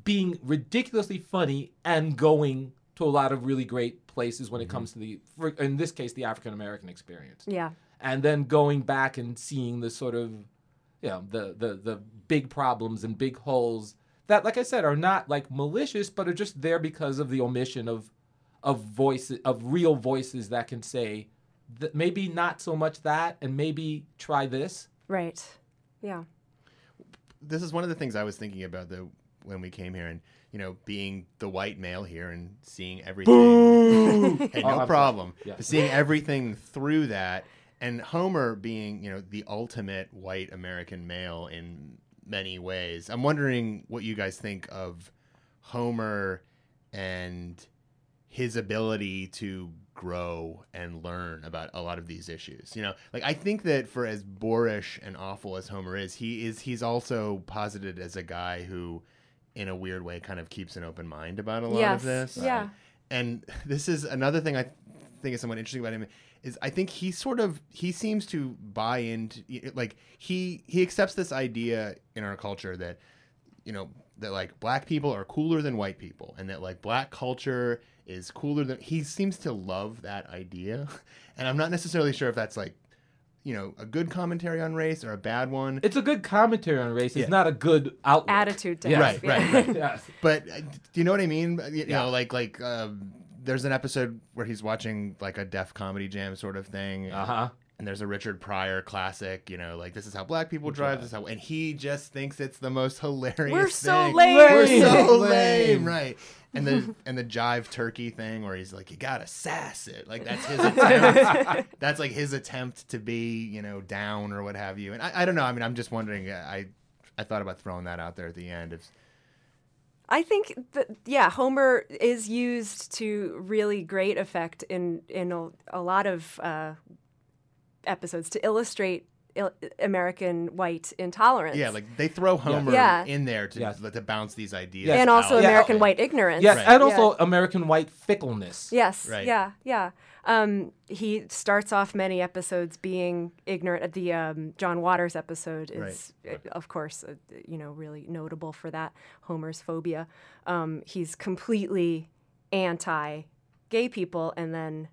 F: being ridiculously funny and going to a lot of really great places when it comes to the, for, in this case, the African American experience.
C: yeah.
F: And then going back and seeing the sort of you know the the the big problems and big holes that like i said are not like malicious but are just there because of the omission of of voices of real voices that can say that maybe not so much that and maybe try this
C: Right. Yeah.
E: this is one of the things I was thinking about though when we came here and you know being the white male here and seeing everything hey, [laughs]
F: Oh,
E: no
F: I'm
E: problem.
F: Yeah.
E: seeing everything through that and Homer being you know the ultimate white American male in many ways I'm wondering what you guys think of Homer and his ability to grow and learn about a lot of these issues. You know, like I think that for as boorish and awful as Homer is, he is he's also posited as a guy who in a weird way kind of keeps an open mind about a lot
C: Yes,
E: of this.
C: yeah.
E: And [laughs] this is another thing I think is somewhat interesting about him is I think he sort of he seems to buy into like he he accepts this idea in our culture that you know that like black people are cooler than white people and that like black culture is cooler than he seems to love that idea [laughs] and i'm not necessarily sure if that's like you know a good commentary on race or a bad one
F: It's a good commentary on race. It's
E: Yeah.
F: not a good outlook.
C: Attitude to
F: Yes.
C: have,
E: Right, right, right. [laughs]
F: Yes.
E: but uh, do you know what i mean you
F: Yeah.
E: know like like um, there's an episode where he's watching like a deaf comedy jam sort of thing
F: Uh huh.
E: and there's a Richard Pryor classic, you know, like this is how black people drive. This is how, and he just thinks it's the most hilarious.
C: We're so
E: thing.
C: lame.
E: We're so
F: Lame.
E: lame, right? [laughs] And the and the jive turkey thing, where he's like, you gotta sass it, like that's his [laughs] attempt. that's like his attempt to be, you know, down or what have you. And I, I don't know. I mean, I'm just wondering. uh, I I thought about throwing that out there at the end. If
C: I think that yeah, Homer is used to really great effect in in a, a lot of uh, episodes to illustrate il- American white intolerance.
E: yeah, like they throw Homer
C: Yeah.
E: in there to
F: Yes.
E: to bounce these ideas,
F: Yes.
C: and also
E: out.
F: Yeah.
C: American white ignorance.
F: Yes,
E: Right.
F: and also American white fickleness.
C: Yes.
E: Right.
C: Yeah. Yeah. Um, he starts off many episodes being ignorant. The um, John Waters episode is, uh, of course, uh, you know, really notable for that Homer's phobia. Um, he's completely anti-gay people, and then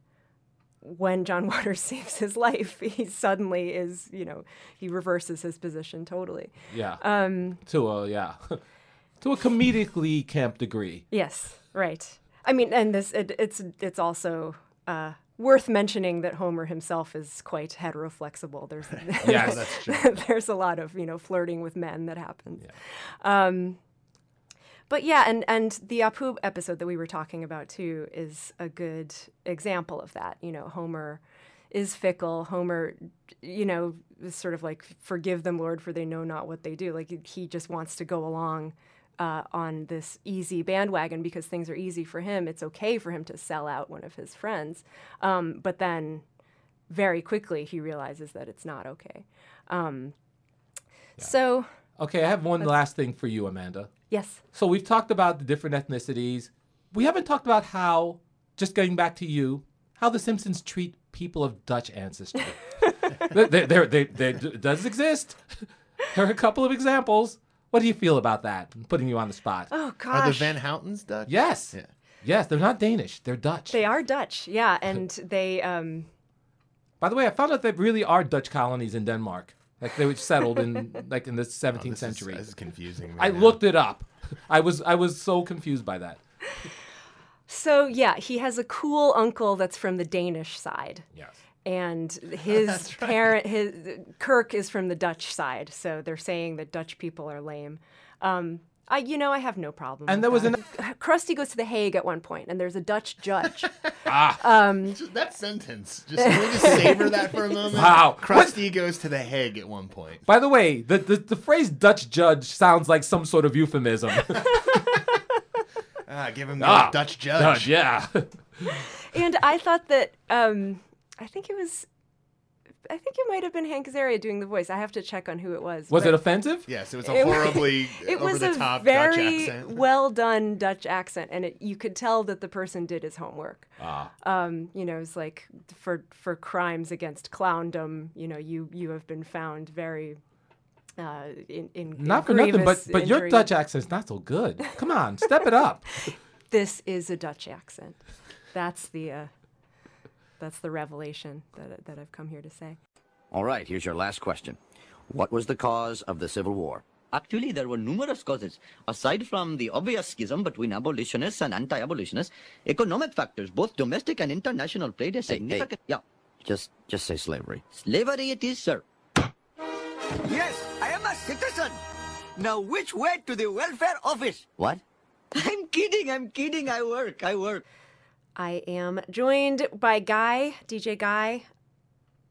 C: when John [laughs] Waters saves his life, he suddenly is, you know, he reverses his position totally.
F: Yeah.
C: Um,
F: to a yeah, [laughs] to a comedically camp degree.
C: Yes, right. I mean, and this it, it's it's also uh, worth mentioning that Homer himself is quite heteroflexible. There's [laughs]
F: Yes.
E: that's true.
C: there's a lot of you know flirting with men that happens. Um, but yeah, and and the Apu episode that we were talking about too is a good example of that. You know, Homer is fickle. Homer, you know, is sort of like forgive them, Lord, for they know not what they do. Like he just wants to go along uh, on this easy bandwagon because things are easy for him. It's okay for him to sell out one of his friends, um, but then very quickly he realizes that it's not okay. Um, So
F: Okay, I have one last thing for you, Amanda.
C: Yes,
F: So we've talked about the different ethnicities. We haven't talked about how, just getting back to you, how the Simpsons treat people of Dutch ancestry. there, there, there, there, there does exist. There are a couple of examples. What do you feel about that? I'm putting you on the spot.
C: oh gosh.
E: Are the Van Houtens Dutch?
F: yes.
E: Yeah.
F: Yes, they're not Danish. They're Dutch.
C: they are Dutch. Yeah, and [laughs] they um,
F: By the way, I found out there really are Dutch colonies in Denmark. Like they were settled in [laughs] like in the 17th
E: This is-
F: century.
E: this is confusing. Me
F: I
E: now.
F: looked it up. I was I was so confused by that.
C: So yeah, he has a cool uncle that's from the Danish side,
F: Yes.
C: and [laughs] his parent, his Kirk, is from the Dutch side. So they're saying that Dutch people are lame. Um, I, you know, I have no problem.
F: And
C: with
F: there was
C: that.
F: an [laughs]
C: Krusty goes to the Hague at one point, and there's a Dutch judge. [laughs] [laughs]
E: Just that sentence. Just, can we just savor that for a moment?
F: Wow.
E: Krusty goes to the Hague at one point.
F: By the way, the, the, the phrase Dutch judge sounds like some sort of euphemism.
E: Ah, give him the
F: Ah,
E: Dutch judge.
F: Judge, yeah.
C: and I thought that um, I think it was, I think it might have been Hank Azaria doing the voice. I have to check on who it was.
F: Was it offensive?
E: Yes, it was a
C: It wa-
E: horribly [laughs]
C: It
E: over
C: was
E: the
C: a
E: top Dutch
C: very
E: accent. [laughs]
C: well done Dutch accent, and it, you could tell that the person did his homework.
F: Ah.
C: Um, you know, it's like for for crimes against clowndom. You know, you you have been found very. Uh, in, in, in
F: Not for nothing, but
C: grievous
F: but your
C: injury.
F: Dutch accent's not so good. Come on, step it up. [laughs]
C: This is a Dutch accent. That's the uh, that's the revelation that that I've come here to say.
G: All right, here's your last question. What was the cause of the Civil War?
H: Actually, there were numerous causes. Aside from the obvious schism between abolitionists and anti-abolitionists, economic factors, both domestic and international, played a
G: hey.
H: significant... Yeah.
G: Just just say slavery.
H: Slavery it is, sir.
I: Yes, I am a citizen. Now, which way to the welfare office?
G: What?
H: I'm kidding, I'm kidding. I work, I work.
C: I am joined by Guy, DJ Guy,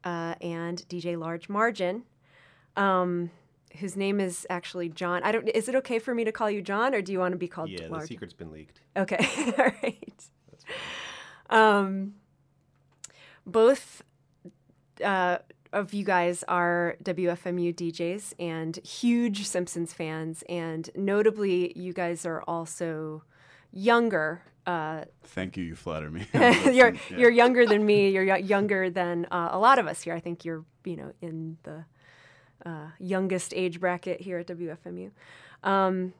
C: uh, and DJ Large Margin, um, whose name is actually Jon. I don't. Is it okay for me to call you Jon, or do you want to be called
J: Yeah, the secret's been leaked.
C: Okay, [laughs] all right. Um, both uh, of you guys are WFMU DJs and huge Simpsons fans, and notably, you guys are also younger. Uh,
K: Thank you. You flatter me. [laughs] [laughs]
C: you're
K: Yeah.
C: you're younger than me. You're y- younger than uh, a lot of us here. I think you're you know in the uh, youngest age bracket here at WFMU. Um,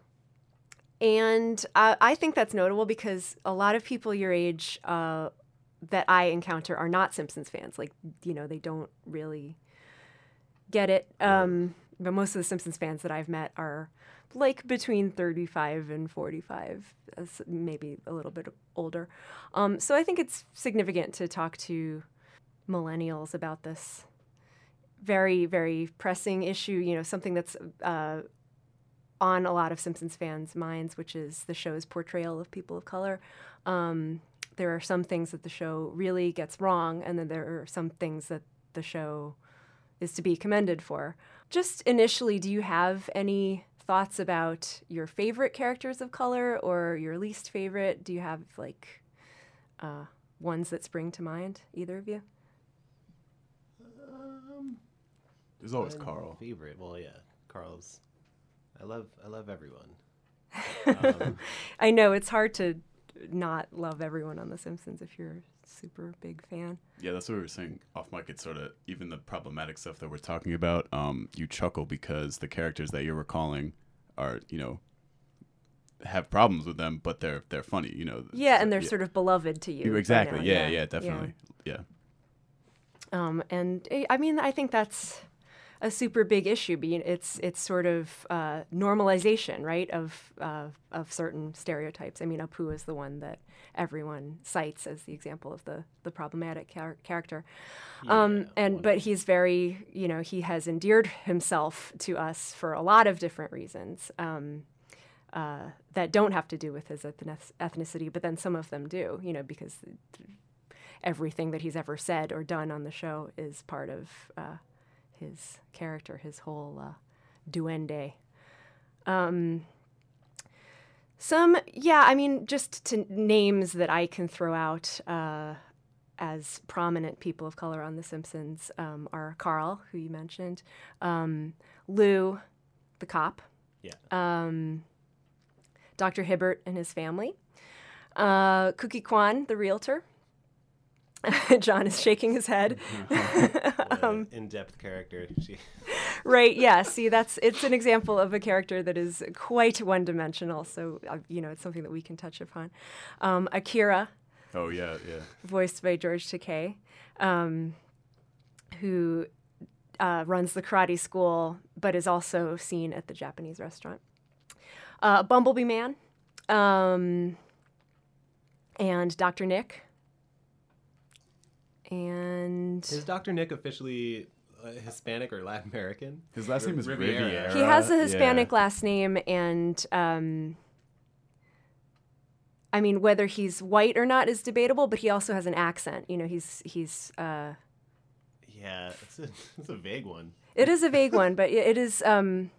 C: and uh, I think that's notable because a lot of people your age uh, that I encounter are not Simpsons fans. Like, you know, they don't really get it. Um, but most of the Simpsons fans that I've met are like between 35 and 45, maybe a little bit older. Um, so I think it's significant to talk to millennials about this very, very pressing issue, you know, something that's uh, on a lot of Simpsons fans' minds, which is the show's portrayal of people of color. Um, there are some things that the show really gets wrong, and then there are some things that the show is to be commended for. Just initially, do you have any thoughts about your favorite characters of color or your least favorite? Do you have like uh, ones that spring to mind, either of you?
J: Um, There's always Carl.
K: Favorite? Well, yeah, Carl's. I love I love everyone. [laughs] Um,
C: I know it's hard to not love everyone on The Simpsons if you're a super big fan.
J: Yeah, that's what we were saying off mic. It's sort of even the problematic stuff that we're talking about. Um, you chuckle because the characters that you're recalling are, you know, have problems with them, but they're they're funny. You know.
C: Yeah, and they're sort of beloved to you.
J: Exactly.
C: now,
J: Yeah, yeah, definitely. Yeah.
C: Um, and eh, I mean, I think that's a super big issue. Being it's it's sort of uh, normalization, right, of uh, of certain stereotypes. I mean, Apu is the one that everyone cites as the example of the the problematic char- character. Um, and but he's very, you know, he has endeared himself to us for a lot of different reasons. Um, uh, that don't have to do with his ethnicity, but then some of them do, you know, because everything that he's ever said or done on the show is part of uh, his character, his whole uh, duende. Um, some, yeah, I mean, just to names that I can throw out uh, as prominent people of color on The Simpsons um, are Carl, who you mentioned, um, Lou, the cop,
K: yeah.
C: um, Dr. Hibbert and his family, uh, Cookie Kwan, the realtor. [laughs] Jon is shaking his head. [laughs] um,
K: in-depth character. [laughs]
C: Right yeah see that's it's an example of a character that is quite one-dimensional so uh, you know it's something that we can touch upon um, akira
J: Oh yeah, yeah.
C: voiced by george takei um, who uh, runs the karate school but is also seen at the japanese restaurant uh, bumblebee man um, and dr nick and
K: is Dr. Nick officially uh, Hispanic or Latin American?
J: His last name is Riviera.
C: He has a
J: Yeah.
C: Hispanic last name, and um, I mean, whether he's white or not is debatable. But he also has an accent. You know, he's he's. Uh,
K: Yeah, it's a, [laughs] it's a vague one.
C: it is a vague one, but it is. Um,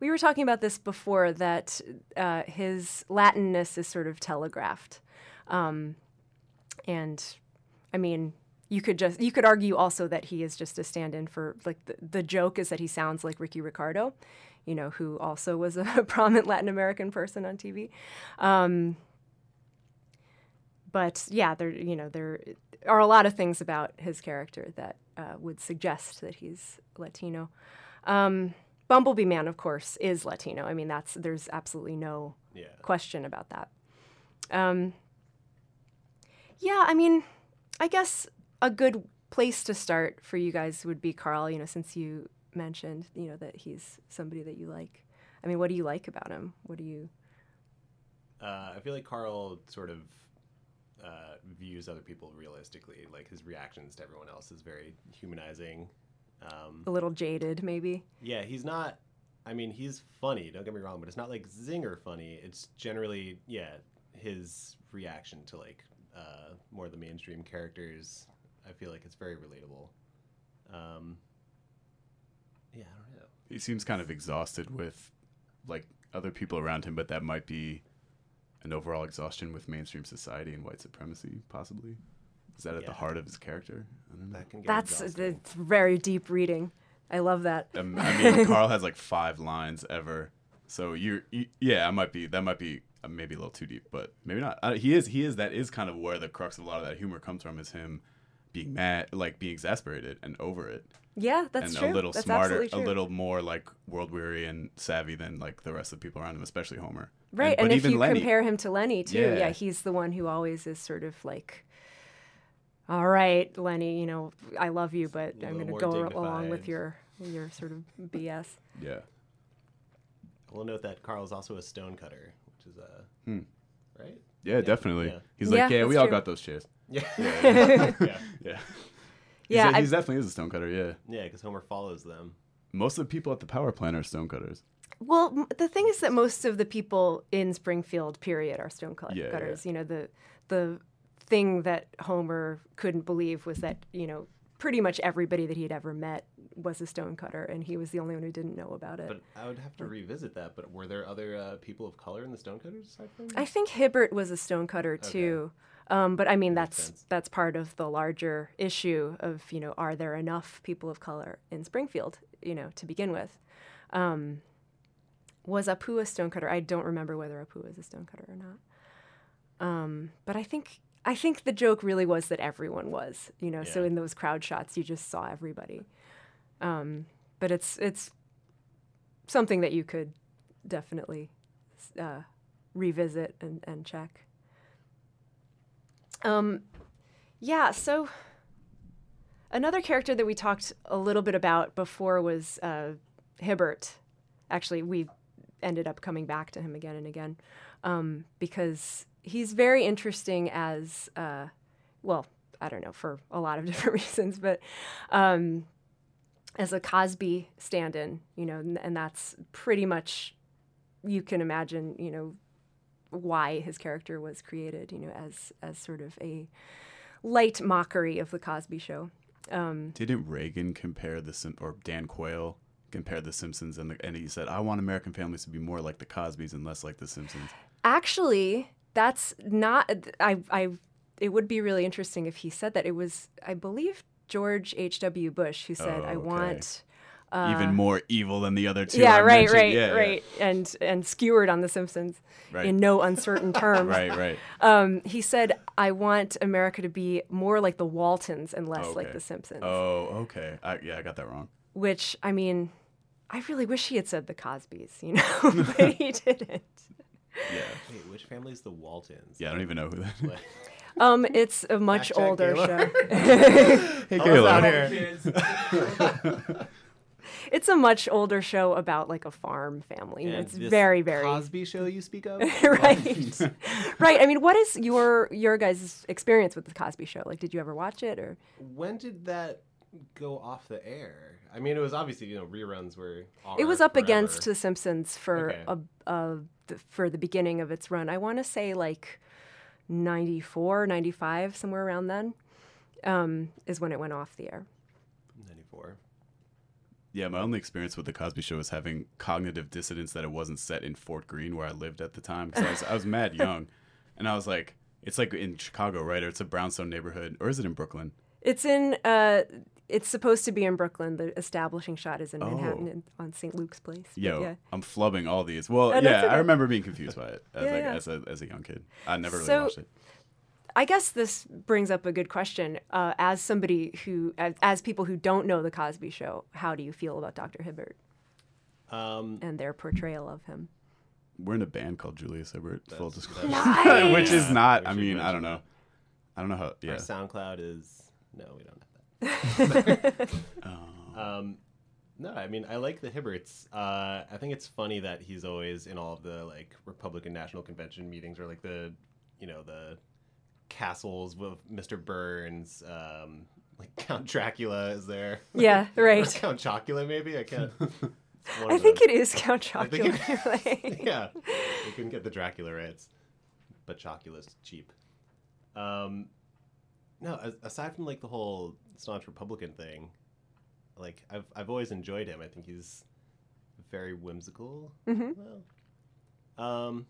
C: we were talking about this before that uh, his Latinness is sort of telegraphed, um, and I mean, you could just you could argue also that he is just a stand-in for like the, the joke is that he sounds like Ricky Ricardo, you know, who also was a [laughs] prominent Latin American person on TV. Um, but yeah, there you know there are a lot of things about his character that uh, would suggest that he's Latino. Um, Bumblebee Man, of course, is Latino. I mean, that's there's absolutely no
K: Yeah.
C: question about that. Um, yeah, I mean, I guess a good place to start for you guys would be Carl. You know, since you mentioned, you know, that he's somebody that you like. I mean, what do you like about him? What do you?
K: Uh, I feel like Carl sort of uh, views other people realistically. Like his reactions to everyone else is very humanizing. Um,
C: A little jaded, maybe.
K: yeah, he's not. I mean, he's funny. Don't get me wrong, but it's not like zinger funny. It's generally yeah his reaction to like uh, more of the mainstream characters. I feel like it's very relatable. Um, yeah, I don't know.
J: He seems kind of exhausted with like other people around him, but that might be an overall exhaustion with mainstream society and white supremacy, possibly. Is that at the heart of his character? I don't know.
K: That can get
C: That's
K: exhausting.
C: it's very deep reading. I love that.
J: Um, I mean, [laughs] Carl has like five lines ever, so you're, you, yeah, I might be that might be uh, maybe a little too deep, but maybe not. Uh, he is, he is. That is kind of where the crux of a lot of that humor comes from. Is him being mad, like being exasperated and over it.
C: Yeah, that's
J: and
C: true.
J: a little
C: That's
J: smarter, a little more like world weary and savvy than like the rest of the people around him, especially Homer.
C: Right,
J: and,
C: and,
J: but
C: if
J: even
C: you
J: Lenny,
C: compare him to Lenny too, yeah.
J: Yeah.
C: he's the one who always is sort of like, "All right, Lenny, you know, I love you, but I'm going to
K: more
C: go along with your your sort of BS."
J: yeah,
K: We'll note that Carl is also a stonecutter, which is a
J: Hmm.
K: right.
J: yeah, definitely.
K: yeah.
J: He's like, yeah,
C: that's
J: we all
C: true.
J: got those chairs.
K: Yeah,
J: Yeah, yeah,
K: yeah, [laughs]
J: yeah. [laughs] yeah.
C: Yeah,
J: He's, definitely is a stonecutter. Yeah,
K: yeah, because Homer follows them.
J: most of the people at the power plant are stonecutters.
C: Well, m- the thing is that most of the people in Springfield, period, are stone cut-
J: Yeah, yeah.
C: cutters. You know, the the thing that Homer couldn't believe was that you know pretty much everybody that he'd ever met was a stone cutter, and he was the only one who didn't know about it.
K: But I would have to revisit that. But were there other uh, people of color in the stonecutters aside from?
C: I think Hibbert was a stonecutter too. Um, but I mean, that's
K: sense.
C: that's part of the larger issue of you know, are there enough people of color in Springfield? You know, to begin with, um, was Apu a stonecutter? I don't remember whether Apu was a stonecutter or not. Um, but I think I think the joke really was that everyone was. You know, so in those crowd shots, you just saw everybody. Um, but it's it's something that you could definitely uh, revisit and, and check. Um, yeah, so another character that we talked a little bit about before was uh, Hibbert. Actually, we ended up coming back to him again and again um, because he's very interesting as, uh, well, I don't know, for a lot of [laughs] different reasons, but um, as a Cosby stand in, you know, and, and that's pretty much, you can imagine, you know, why his character was created, you know, as as sort of a light mockery of the Cosby Show. Um,
J: Didn't Reagan compare the Sim- or Dan Quayle compare the Simpsons and the, and he said, "I want American families to be more like the Cosbys and less like the Simpsons."
C: actually, that's not. I I. It would be really interesting if he said that. It was, I believe, George H. W. Bush who said,
J: Oh,
C: "I
J: okay.
C: want."
J: Even more evil than the other two.
C: Uh, yeah,
J: I
C: right,
J: mentioned.
C: right,
J: Yeah, yeah.
C: right, and and skewered on The Simpsons
J: Right.
C: in no uncertain [laughs] terms.
J: Right, right.
C: Um, he said, "I want America to be more like the Waltons and less like
J: Okay.
C: The Simpsons."
J: Oh, okay. I, yeah, I got that wrong.
C: Which I mean, I really wish he had said the Cosbys, you know, [laughs] [laughs] but he didn't.
J: Yeah.
K: Wait, which family is the Waltons?
J: Yeah, I don't even know who that is.
C: Um, it's a much
K: Fact
C: older
K: Kayla.
C: show. [laughs]
J: Hey,
K: Help out here.
C: it's a much older show about like a farm family. You
K: And
C: it's
K: this
C: very, very
K: Cosby Show you speak of. [laughs]
C: right, right. I mean, what is your your guys' experience with the Cosby Show? Like, did you ever watch it or?
K: When did that go off the air? I mean, it was obviously you know reruns were.
C: It was
K: are
C: up against. The Simpsons for
K: Okay.
C: a, a the, for the beginning of its run. I want to say like 94, 95, somewhere around then, um, is when it went off the air.
K: 94.
J: Yeah, my only experience with the Cosby Show was having cognitive dissonance that it wasn't set in Fort Greene where I lived at the time because I was, I was mad [laughs] young, and I was like, it's like in Chicago, right? Or it's a brownstone neighborhood, or is it in Brooklyn?
C: It's in. Uh, it's supposed to be in Brooklyn. The establishing shot is in Manhattan
J: Oh.
C: in, on St. Luke's Place.
J: Yo,
C: yeah.
J: I'm flubbing all these. Well,
C: Oh,
J: yeah,
C: okay.
J: I remember being confused by it [laughs] as
C: Yeah,
J: like
C: yeah.
J: as a as a young kid. I never really
C: So-
J: watched it.
C: I guess this brings up a good question. Uh, as somebody who, as, as people who don't know the Cosby Show, how do you feel about Dr. Hibbert
K: Um,
C: and their portrayal of him?
J: We're in a band called Julius Hibbert. Full disclosure,
C: Nice. [laughs]
J: which is not.
K: We
J: I mean, I don't know. I don't know how.
K: Our
J: Yeah.
K: SoundCloud is no, we don't have that.
J: Oh. [laughs]
K: um, no, I mean I like the Hibberts. Uh, I think it's funny that he's always in all of the like Republican National Convention meetings or like the, you know, the castles with Mr. Burns. Um, like [laughs] Count Dracula is there.
C: Yeah, [laughs]
K: Or
C: right.
K: Count Chocula, maybe I can't.
C: I think
K: those.
C: it is Count
K: I
C: Chocula.
K: it- yeah, they couldn't get the Dracula rights, but Chocula's cheap. Um, no, aside from like the whole staunch Republican thing, like I've I've always enjoyed him. I think he's very whimsical.
C: Mhm.
K: Well, um,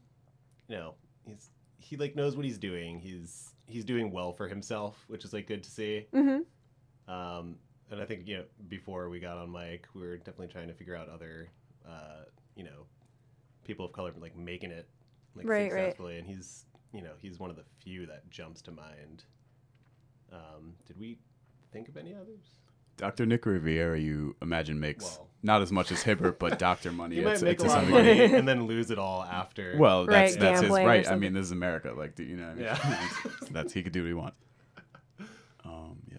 K: you know, he's he like knows what he's doing. He's he's doing well for himself, which is like good to see.
C: hmm
K: Um, and I think you know before we got on mic, we were definitely trying to figure out other, uh, you know, people of color like making it like
C: Right, right.
K: and he's you know he's one of the few that jumps to mind. Um, did we think of any others?
J: Dr. Nick Riviera, you imagine makes not as much as Hibbert, but doctor [laughs] money.
K: He
J: It's-
K: might make
J: it's
K: a lot of money and then lose it all after. [laughs]
J: Well, that's
C: Right,
J: that's his right. I mean, this is America. Like, do you know? What I mean?
K: Yeah. [laughs]
J: that's he could do what he wants. Um, yeah.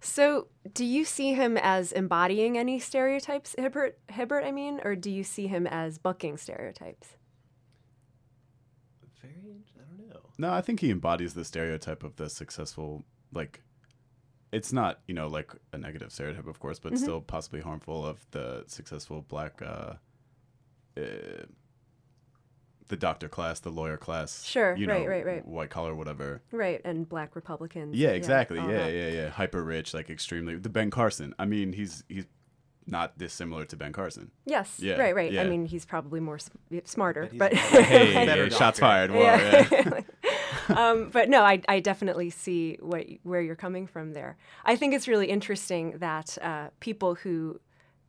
C: So, do you see him as embodying any stereotypes, Hibbert? Hibbert, I mean, or do you see him as bucking stereotypes?
K: Very, I don't know.
J: No, I think he embodies the stereotype of the successful, like, it's not, you know, like a negative stereotype, of course, but
C: Mhm.
J: still possibly harmful of the successful black, uh, uh, the doctor class, the lawyer class.
C: Sure,
J: you
C: right,
J: know,
C: right, right.
J: White collar, whatever.
C: Right, and black Republicans.
J: Yeah, exactly.
C: all
J: Yeah,
C: that.
J: yeah, yeah. Hyper rich, like extremely. The Ben Carson. I mean, he's he's not dissimilar to Ben Carson.
C: Yes,
J: Yeah,
C: right, right.
J: yeah.
C: I mean, he's probably more s- smarter, but,
J: Hey, hey, shots fired. Whoa, yeah. [laughs] [laughs]
C: um, but no, I, I definitely see what where you're coming from there. I think it's really interesting that uh, people who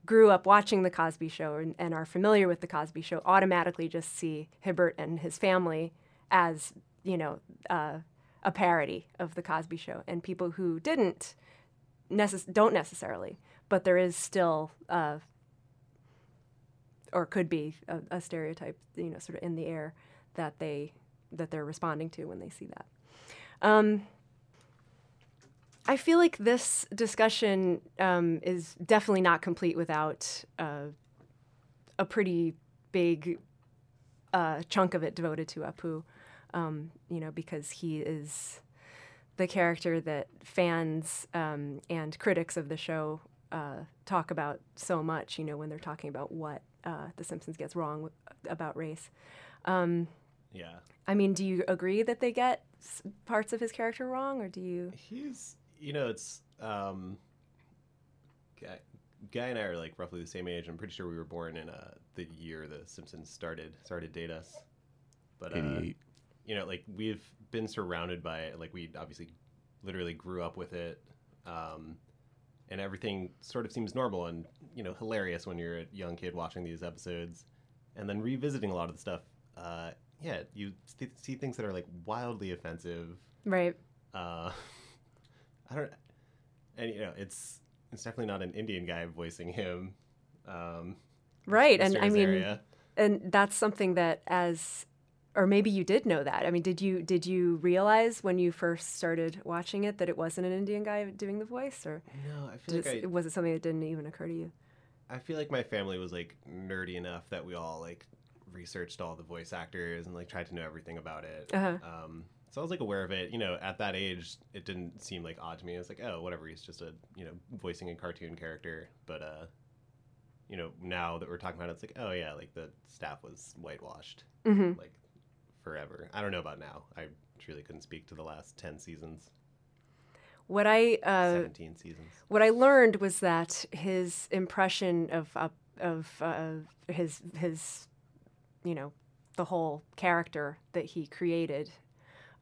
C: grew up watching the Cosby Show and, and are familiar with the Cosby Show automatically just see Hibbert and his family as you know uh, a parody of the Cosby Show, and people who didn't necess- don't necessarily. But there is still uh, or could be a, a stereotype, you know, sort of in the air that they that they're responding to when they see that. Um, I feel like this discussion um, is definitely not complete without uh, a pretty big uh, chunk of it devoted to Apu, um, you know, because he is the character that fans um, and critics of the show uh, talk about so much, you know, when they're talking about what uh, The Simpsons gets wrong with, about race. Um,
K: Yeah.
C: I mean, do you agree that they get parts of his character wrong, or do you?
K: He's, you know, it's um, guy, guy and I are like roughly the same age. I'm pretty sure we were born in uh, the year the Simpsons started started date us. But uh,
J: 88.
K: you know, like we've been surrounded by it. Like we obviously, literally grew up with it, um, and everything sort of seems normal and you know hilarious when you're a young kid watching these episodes, and then revisiting a lot of the stuff. Uh, yeah, you st- see things that are like wildly offensive.
C: Right.
K: Uh, [laughs] I don't, and you know, it's it's definitely not an Indian guy voicing him. Um,
C: Right, and I mean,
K: Azaria.
C: and that's something that as, or maybe you did know that. I mean, did you did you realize when you first started watching it that it wasn't an Indian guy doing the voice, or
K: No, I feel like
C: it-
K: I-
C: was it something that didn't even occur to you?
K: I feel like my family was like nerdy enough that we all like researched all the voice actors and like tried to know everything about it.
C: Uh-huh.
K: Um, so I was like aware of it. You know, at that age, it didn't seem like odd to me. I was like, oh, whatever. He's just a you know voicing a cartoon character. But uh, you know, now that we're talking about it, it's like, oh yeah, like the staff was whitewashed
C: Mhm.
K: like forever. I don't know about now. I truly couldn't speak to the last ten seasons.
C: What I uh,
K: 17 seasons.
C: What I learned was that his impression of uh, of uh, his his you know the whole character that he created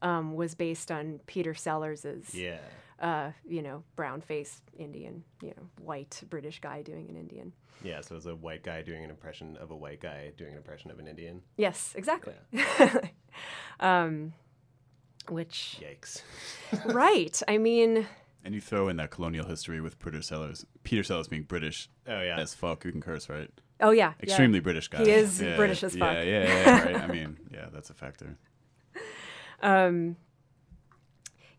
C: um, was based on Peter Sellers's
K: Yeah.
C: uh, you know brown face Indian you know white British guy doing an Indian.
K: Yeah, so it was a white guy doing an impression of a white guy doing an impression of an Indian.
C: Yes, exactly. [laughs] um, which
K: Yikes. [laughs]
C: right? I mean.
J: And you throw in that colonial history with Peter Sellers. Peter Sellers being British
K: Oh, yeah.
J: as fuck. You can curse, right?
C: Oh, yeah, yeah.
J: Extremely British guy.
C: He is
J: Yeah,
C: British as
J: yeah,
C: fuck.
J: Yeah, yeah, yeah, right. I [laughs] mean, yeah, that's a factor.
C: Um,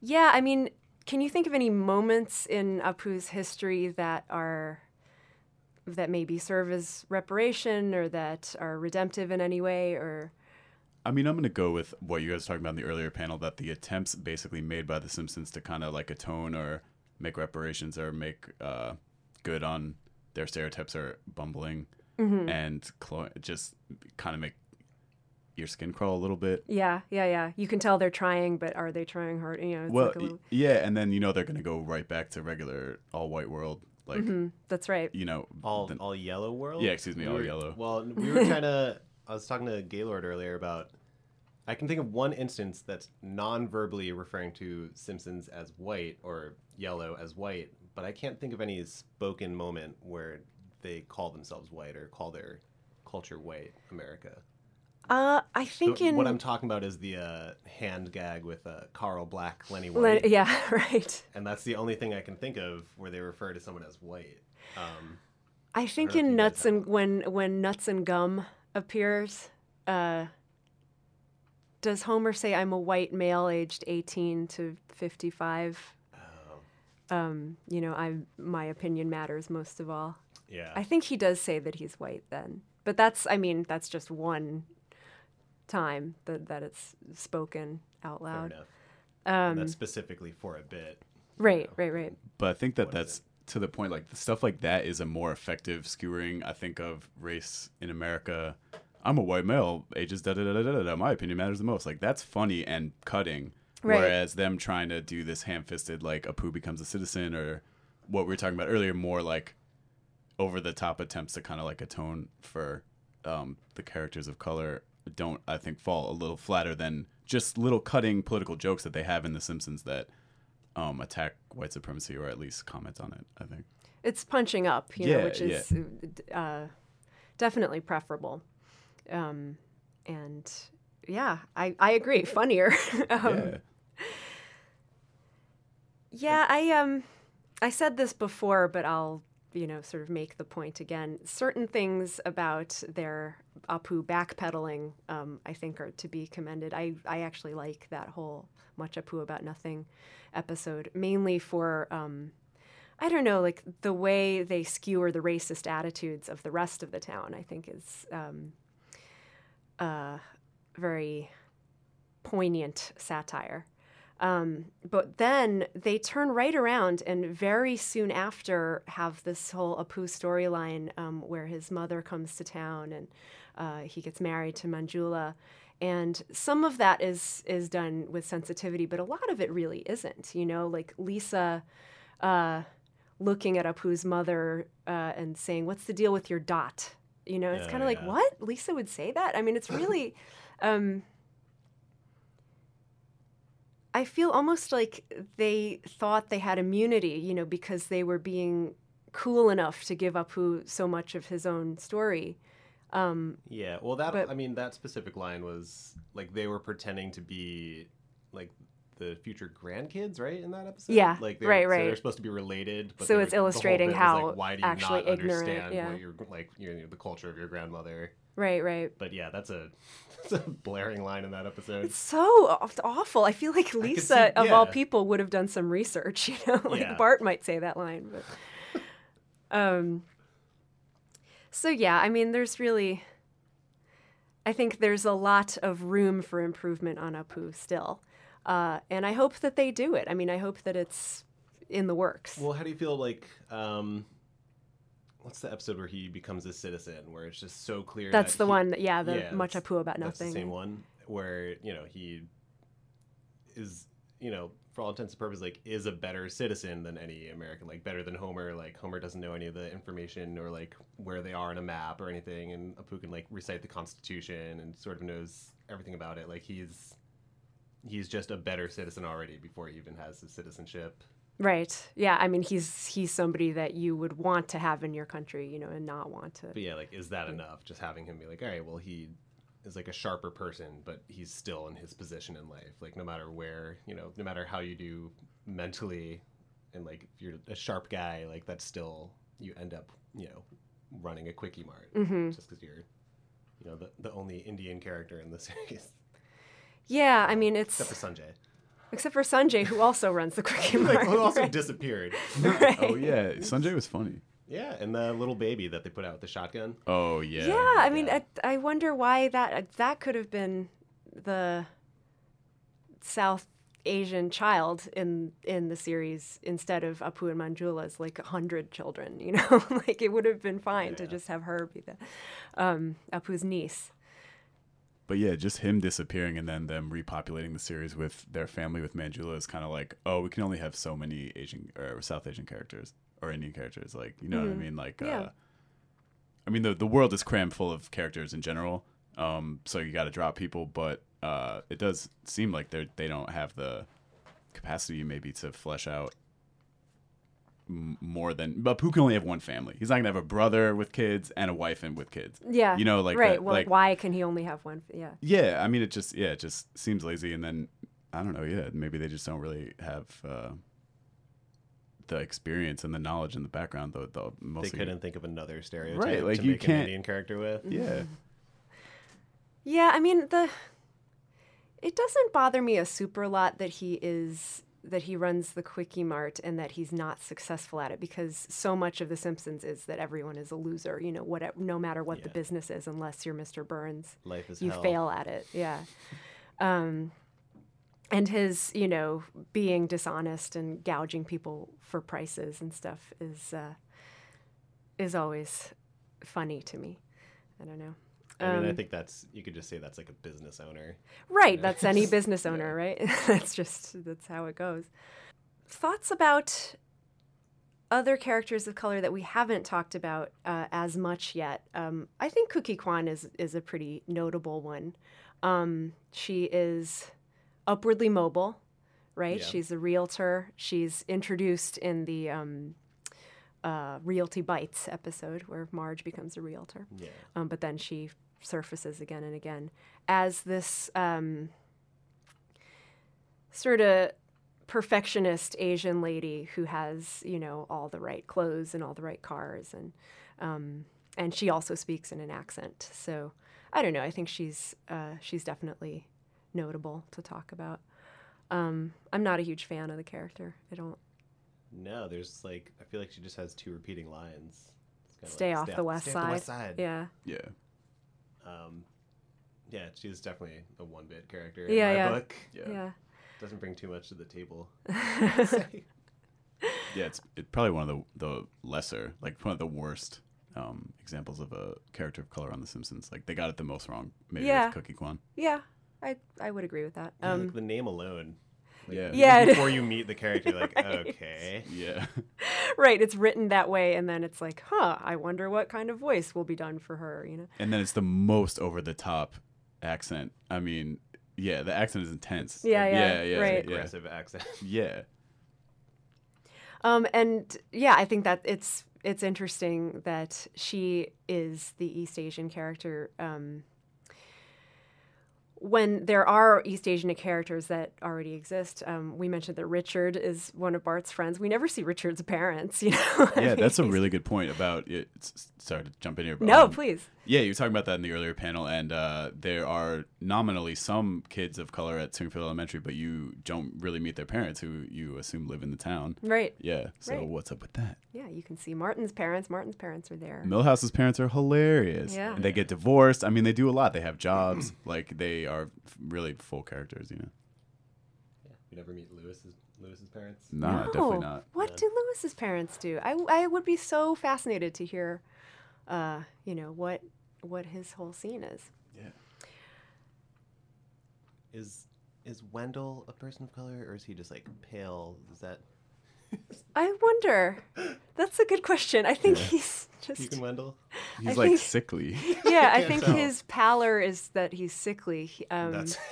C: yeah, I mean, can you think of any moments in Apu's history that are that maybe serve as reparation or that are redemptive in any way or
J: I mean, I'm going to go with what you guys were talking about in the earlier panel that the attempts basically made by The Simpsons to kind of like atone or make reparations or make uh, good on their stereotypes are bumbling
C: Mhm.
J: and clo- just kind of make your skin crawl a little bit.
C: yeah, yeah, yeah. You can tell they're trying, but are they trying hard? You know, it's
J: well,
C: like a
J: y-
C: little,
J: yeah, and then you know they're going to go right back to regular all white world. Like,
C: Mhm, that's right.
J: you know,
K: all
J: the-
K: all yellow world.
J: Yeah, excuse me,
K: We
J: all
K: were-
J: yellow.
K: Well, we were kind of. I was talking to Gaylord earlier about. I can think of one instance that's non-verbally referring to Simpsons as white or yellow as white, but I can't think of any spoken moment where they call themselves white or call their culture white America.
C: Uh, I think in
K: what I'm talking about is the uh, hand gag with uh, Carl Black, Lenny
C: Len-
K: White.
C: yeah, [laughs] right.
K: And that's the only thing I can think of where they refer to someone as white. Um,
C: I think
K: if
C: in Nuts and when when Nuts and Gum appears, uh, does Homer say, "I'm a white male, aged 18 to 55"?
K: Oh.
C: Um, you know, I my opinion matters most of all.
K: Yeah.
C: I think he does say that he's white then, but that's I mean that's just one time that that it's spoken out
K: fair
C: loud.
K: enough.
C: Um,
K: that's specifically for a bit.
C: right, right, right.
J: But I think that that's to the point. Like stuff like that is a more effective skewering. I think of race in America. I'm a white male, ages da da da da da da. My opinion matters the most. Like that's funny and cutting.
C: Right.
J: Whereas them trying to do this ham-fisted, like Apu becomes a citizen, or what we were talking about earlier, more like over the top attempts to kind of like atone for um, the characters of color don't I think fall a little flatter than just little cutting political jokes that they have in The Simpsons that um, attack white supremacy or at least comment on it. I think.
C: It's punching up, you
J: Yeah,
C: know, which is uh, definitely preferable. Um, and yeah, I, I agree. Funnier. [laughs] um,
J: yeah.
C: Yeah, I um I said this before, but I'll, you know, sort of make the point again. Certain things about their Apu backpedaling, um, I think are to be commended. I, I actually like that whole Much Apu About Nothing episode, mainly for um I don't know, like the way they skewer the racist attitudes of the rest of the town, I think is um uh very poignant satire. Um, but then they turn right around and very soon after have this whole Apu storyline um, where his mother comes to town and uh, he gets married to Manjula. And some of that is is done with sensitivity, but a lot of it really isn't. You know, like Lisa uh, looking at Apu's mother uh, and saying, "What's the deal with your dot?" You know, it's
K: Yeah,
C: kind of like, "What?" Lisa would say that. I mean, it's really. [laughs] Um, I feel almost like they thought they had immunity, you know, because they were being cool enough to give Apu so much of his own story. Um,
K: Yeah, well, that
C: But-
K: I mean, that specific line was like they were pretending to be like the future grandkids, right? In that episode,
C: Yeah,
K: like they
C: right,
K: so
C: right.
K: They're supposed to be related, but
C: So
K: were-
C: it's illustrating how
K: like, why do you
C: actually
K: not
C: ignorant,
K: understand
C: yeah.
K: what you're like, you know, the culture of your grandmother.
C: Right, right.
K: But yeah, that's a [laughs] that's a blaring line in that episode.
C: It's so awful. I feel like Lisa,
K: see-
C: of all people, would have done some research. [laughs] You know, like
K: Yeah.
C: Bart might say that line, but. [laughs] Um. So yeah, I mean, there's really. I think there's a lot of room for improvement on Apu still, uh, and I hope that they do it. I mean, I hope that it's in the works.
K: Well, how do you feel like um what's the episode where he becomes a citizen where it's just so clear
C: That's
K: that
C: the
K: he-
C: one yeah, the Much
K: that's-
C: Apu About
K: that's the
C: Nothing.
K: same one where, you know, he is, you know, for all intents and purposes like is a better citizen than any American, like better than Homer. Like Homer doesn't know any of the information or like where they are on a map or anything and Apu can like recite the Constitution and sort of knows everything about it. Like he's he's just a better citizen already before he even has his citizenship.
C: Right. Yeah. I mean, he's he's somebody that you would want to have in your country, you know, and not want to.
K: But yeah, like, is that enough? Just having him be like, all right, well, he is like a sharper person, but he's still in his position in life. Like, no matter where, you know, no matter how you do mentally, and like, if you're a sharp guy, like, that's still, you end up, you know, running a quickie mart
C: Mhm.
K: just because you're, you know, the, the only Indian character in the [laughs] series.
C: Yeah. I mean, it's
K: Except for Sanjay.
C: Except for Sanjay, who also runs the Quickie
K: like, [laughs] who also [laughs]
C: right?
K: disappeared.
J: Oh yeah, Sanjay was funny.
K: Yeah, and the little baby that they put out with the shotgun.
J: Oh yeah.
C: Yeah, I mean, I, I wonder why that that could have been the South Asian child in in the series instead of Apu and Manjula's like hundred children. You know, [laughs] like it would have been fine to just have her be the um, Apu's niece.
J: But yeah, just him disappearing and then them repopulating the series with their family with Manjula is kind of like, oh, we can only have so many Asian or South Asian characters or Indian characters. Like, you know what I
C: Mhm.
J: mean? Like,
C: Yeah.
J: uh, I mean, the the world is crammed full of characters in general. Um, so you got to drop people, but uh, it does seem like they they don't have the capacity maybe to flesh out more than. But Apu can only have one family. He's not gonna have a brother with kids and a wife and with kids.
C: Yeah.
J: You know, like
C: right.
J: that-
C: well,
J: like
C: why can he only have one? Yeah.
J: yeah. I mean, it just yeah, it just seems lazy. And then I don't know. Yeah, maybe they just don't really have. Uh, the experience and the knowledge and the background, though, the
K: They couldn't think of another stereotype
J: Right, like
K: to
J: you
K: make an
J: can't-
K: Indian character with.
J: Yeah,
C: Yeah, I mean the it doesn't bother me a super lot that he is that he runs the quickie mart and that he's not successful at it because so much of the Simpsons is that everyone is a loser, you know, what no matter what the business is unless you're Mr. Burns.
K: Life is
C: you
K: hell.
C: fail at it. Yeah. Um and his, you know, being dishonest and gouging people for prices and stuff is uh is always funny to me. I don't know.
K: I mean, I
C: Um,
K: think that's you could just say that's like a business owner.
C: Right, that's any business [laughs] owner, right? [laughs] that's just that's how it goes. Thoughts about other characters of color that we haven't talked about uh, as much yet. Um, I think Cookie Kwan is is a pretty notable one. Um, she is upwardly mobile, right?
K: Yeah.
C: She's a realtor. She's introduced in the um, uh, Realty Bites episode where Marge becomes a realtor
K: Yeah.
C: um, but then she surfaces again and again as this um, sort of perfectionist Asian lady who has, you know, all the right clothes and all the right cars, and um, and she also speaks in an accent. So I don't know. I think she's uh, she's definitely notable to talk about. Um, I'm not a huge fan of the character. I don't
K: No, there's like I feel like she just has two repeating lines.
C: Stay
K: like,
C: off the west
K: stay
C: side.
K: Off the west side.
C: Yeah.
J: yeah.
K: Um, yeah, she's definitely a one bit character
C: Yeah,
K: in my
C: yeah.
K: book.
J: Yeah.
C: Yeah.
K: Doesn't bring too much to the table. [laughs]
J: Yeah, it's it's probably one of the the lesser, like one of the worst um, examples of a character of color on The Simpsons. Like they got it the most wrong, maybe
C: Yeah.
J: with Cookie Kwan.
C: Yeah. I I would agree with that.
K: Yeah,
C: Um,
K: like the name alone. Like,
J: Yeah.
C: Yeah,
K: Before you meet the character, you're like, [laughs] okay.
J: Yeah, [laughs]
C: right it's written that way and then it's like huh i wonder what kind of voice will be done for her you know
J: and then it's the most over the top accent. I mean, yeah, the accent is intense.
C: Yeah,
J: Like,
C: yeah,
J: yeah, yeah,
C: right.
J: yeah.
K: Aggressive accent. [laughs]
J: Yeah,
C: um and yeah i think that it's it's interesting that she is the east asian character um when there are East Asian characters that already exist, um, we mentioned that Richard is one of Bart's friends. We never see Richard's parents, [laughs] you know. I
J: yeah,
C: mean,
J: that's a really good point about it. Sorry to jump in here. But,
C: No,
J: um,
C: please.
J: Yeah, you were talking about that in the earlier panel, and uh, there are nominally some kids of color at Springfield Elementary, but you don't really meet their parents, who you assume live in the town.
C: Right.
J: Yeah. So
C: Right.
J: what's up with that?
C: Yeah, you can see Martin's parents. Martin's parents are there.
J: Milhouse's parents are hilarious.
C: Yeah.
J: And they get divorced. I mean, they do a lot. They have jobs. [clears throat] like they are really full characters. You know.
K: Yeah. You never meet Lewis's Lewis's parents.
J: Nah,
C: no.
J: definitely not.
C: What do Lewis's parents do? I, I would be so fascinated to hear, uh, you know, what what his whole scene is. Yeah.
K: Is is Wendell a person of color, or is he just like pale? Is that
C: I wonder. That's a good question. I think he's just
K: Deacon Wendell?
J: He's
C: I
J: like
C: think-
J: sickly. [laughs]
C: yeah. I
K: can't [laughs]
C: think
K: tell.
C: his pallor is that he's sickly. He- Um,
K: That's [laughs]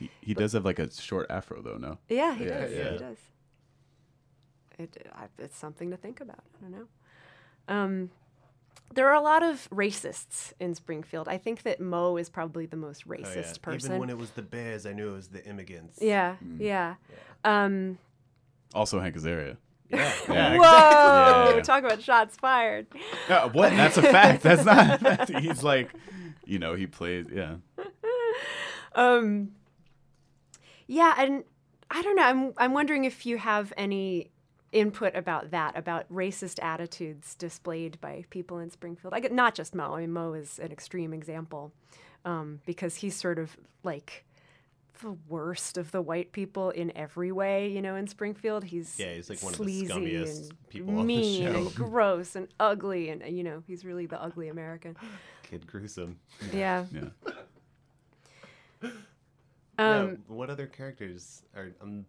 J: He, he does have like a short afro though. No.
C: yeah, he
J: Yeah,
C: does.
K: yeah.
C: He does. It, I, it's something to think about. I don't know. Um, there are a lot of racists in Springfield. I think that Moe is probably the most
K: Oh, yeah.
C: racist person.
K: Even when it was the Bears, I knew it was the immigrants.
C: yeah, yeah. Um,
J: Also Hank Azaria.
K: Yeah.
J: Yeah. [laughs]
C: Whoa!
J: Yeah.
C: Talk about shots fired.
J: Yeah, what? That's a fact. That's not. That's, [laughs] he's like, you know, he plays. Yeah. [laughs]
C: Um, yeah, and I don't know. I'm I'm wondering if you have any input about that, about racist attitudes displayed by people in Springfield. I get not just Moe. I mean, Moe is an extreme example um, because he's sort of like the worst of the white people in every way. You know, in Springfield, he's
K: Yeah, he's like one of the scummiest
C: and
K: people on the
C: mean
K: show.
C: and [laughs] gross and ugly, and you know, he's really the ugly American.
K: Kid gruesome. [laughs]
C: Yeah.
J: Yeah.
K: Yeah,
C: Um,
K: what other characters are? Um,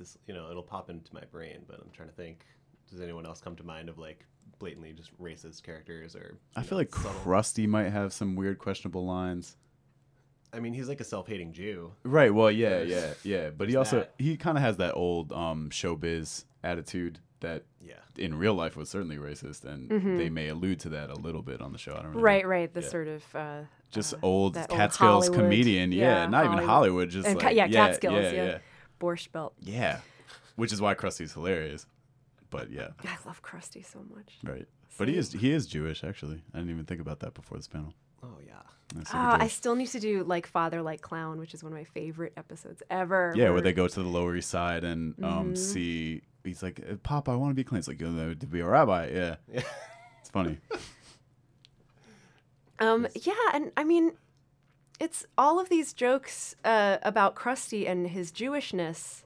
K: this you know it'll pop into my brain, but I'm trying to think. Does anyone else come to mind of like blatantly just racist characters or?
J: I
K: you
J: feel like
K: subtle-
J: Krusty might have some weird, questionable lines.
K: I mean, he's like a self-hating Jew.
J: Right. Well, yeah, yeah, yeah. But he also
K: that.
J: he kind of has that old um, showbiz attitude. that
K: Yeah.
J: in real life was certainly racist, and
C: Mhm.
J: they may allude to that a little bit on the show. I don't really
C: Right, right. The
J: yeah.
C: sort of uh,
J: just
C: uh,
J: old
C: that old
J: Catskills
C: Hollywood-
J: comedian. Yeah, not even Hollywood. Just
C: And ca-
J: like
C: yeah,
J: yeah,
C: Catskills.
J: yeah,
C: Yeah,
J: yeah.
C: Borscht Belt.
J: Yeah, which is why Krusty's hilarious. But yeah,
C: I love Krusty so much.
J: right. But he is he is Jewish actually. I didn't even think about that before this panel.
K: Oh yeah.
J: I'm
C: Ah, I still need to do like Father Like Clown, which is one of my favorite episodes ever.
J: yeah, where they go to the Lower East Side and um
C: Mhm.
J: see. He's like, "Uh, Papa, I want to be clean. It's like, you know, to be a rabbi. Yeah, Yeah, it's funny.
C: Um, yeah, and I mean, it's all of these jokes uh, about Krusty and his Jewishness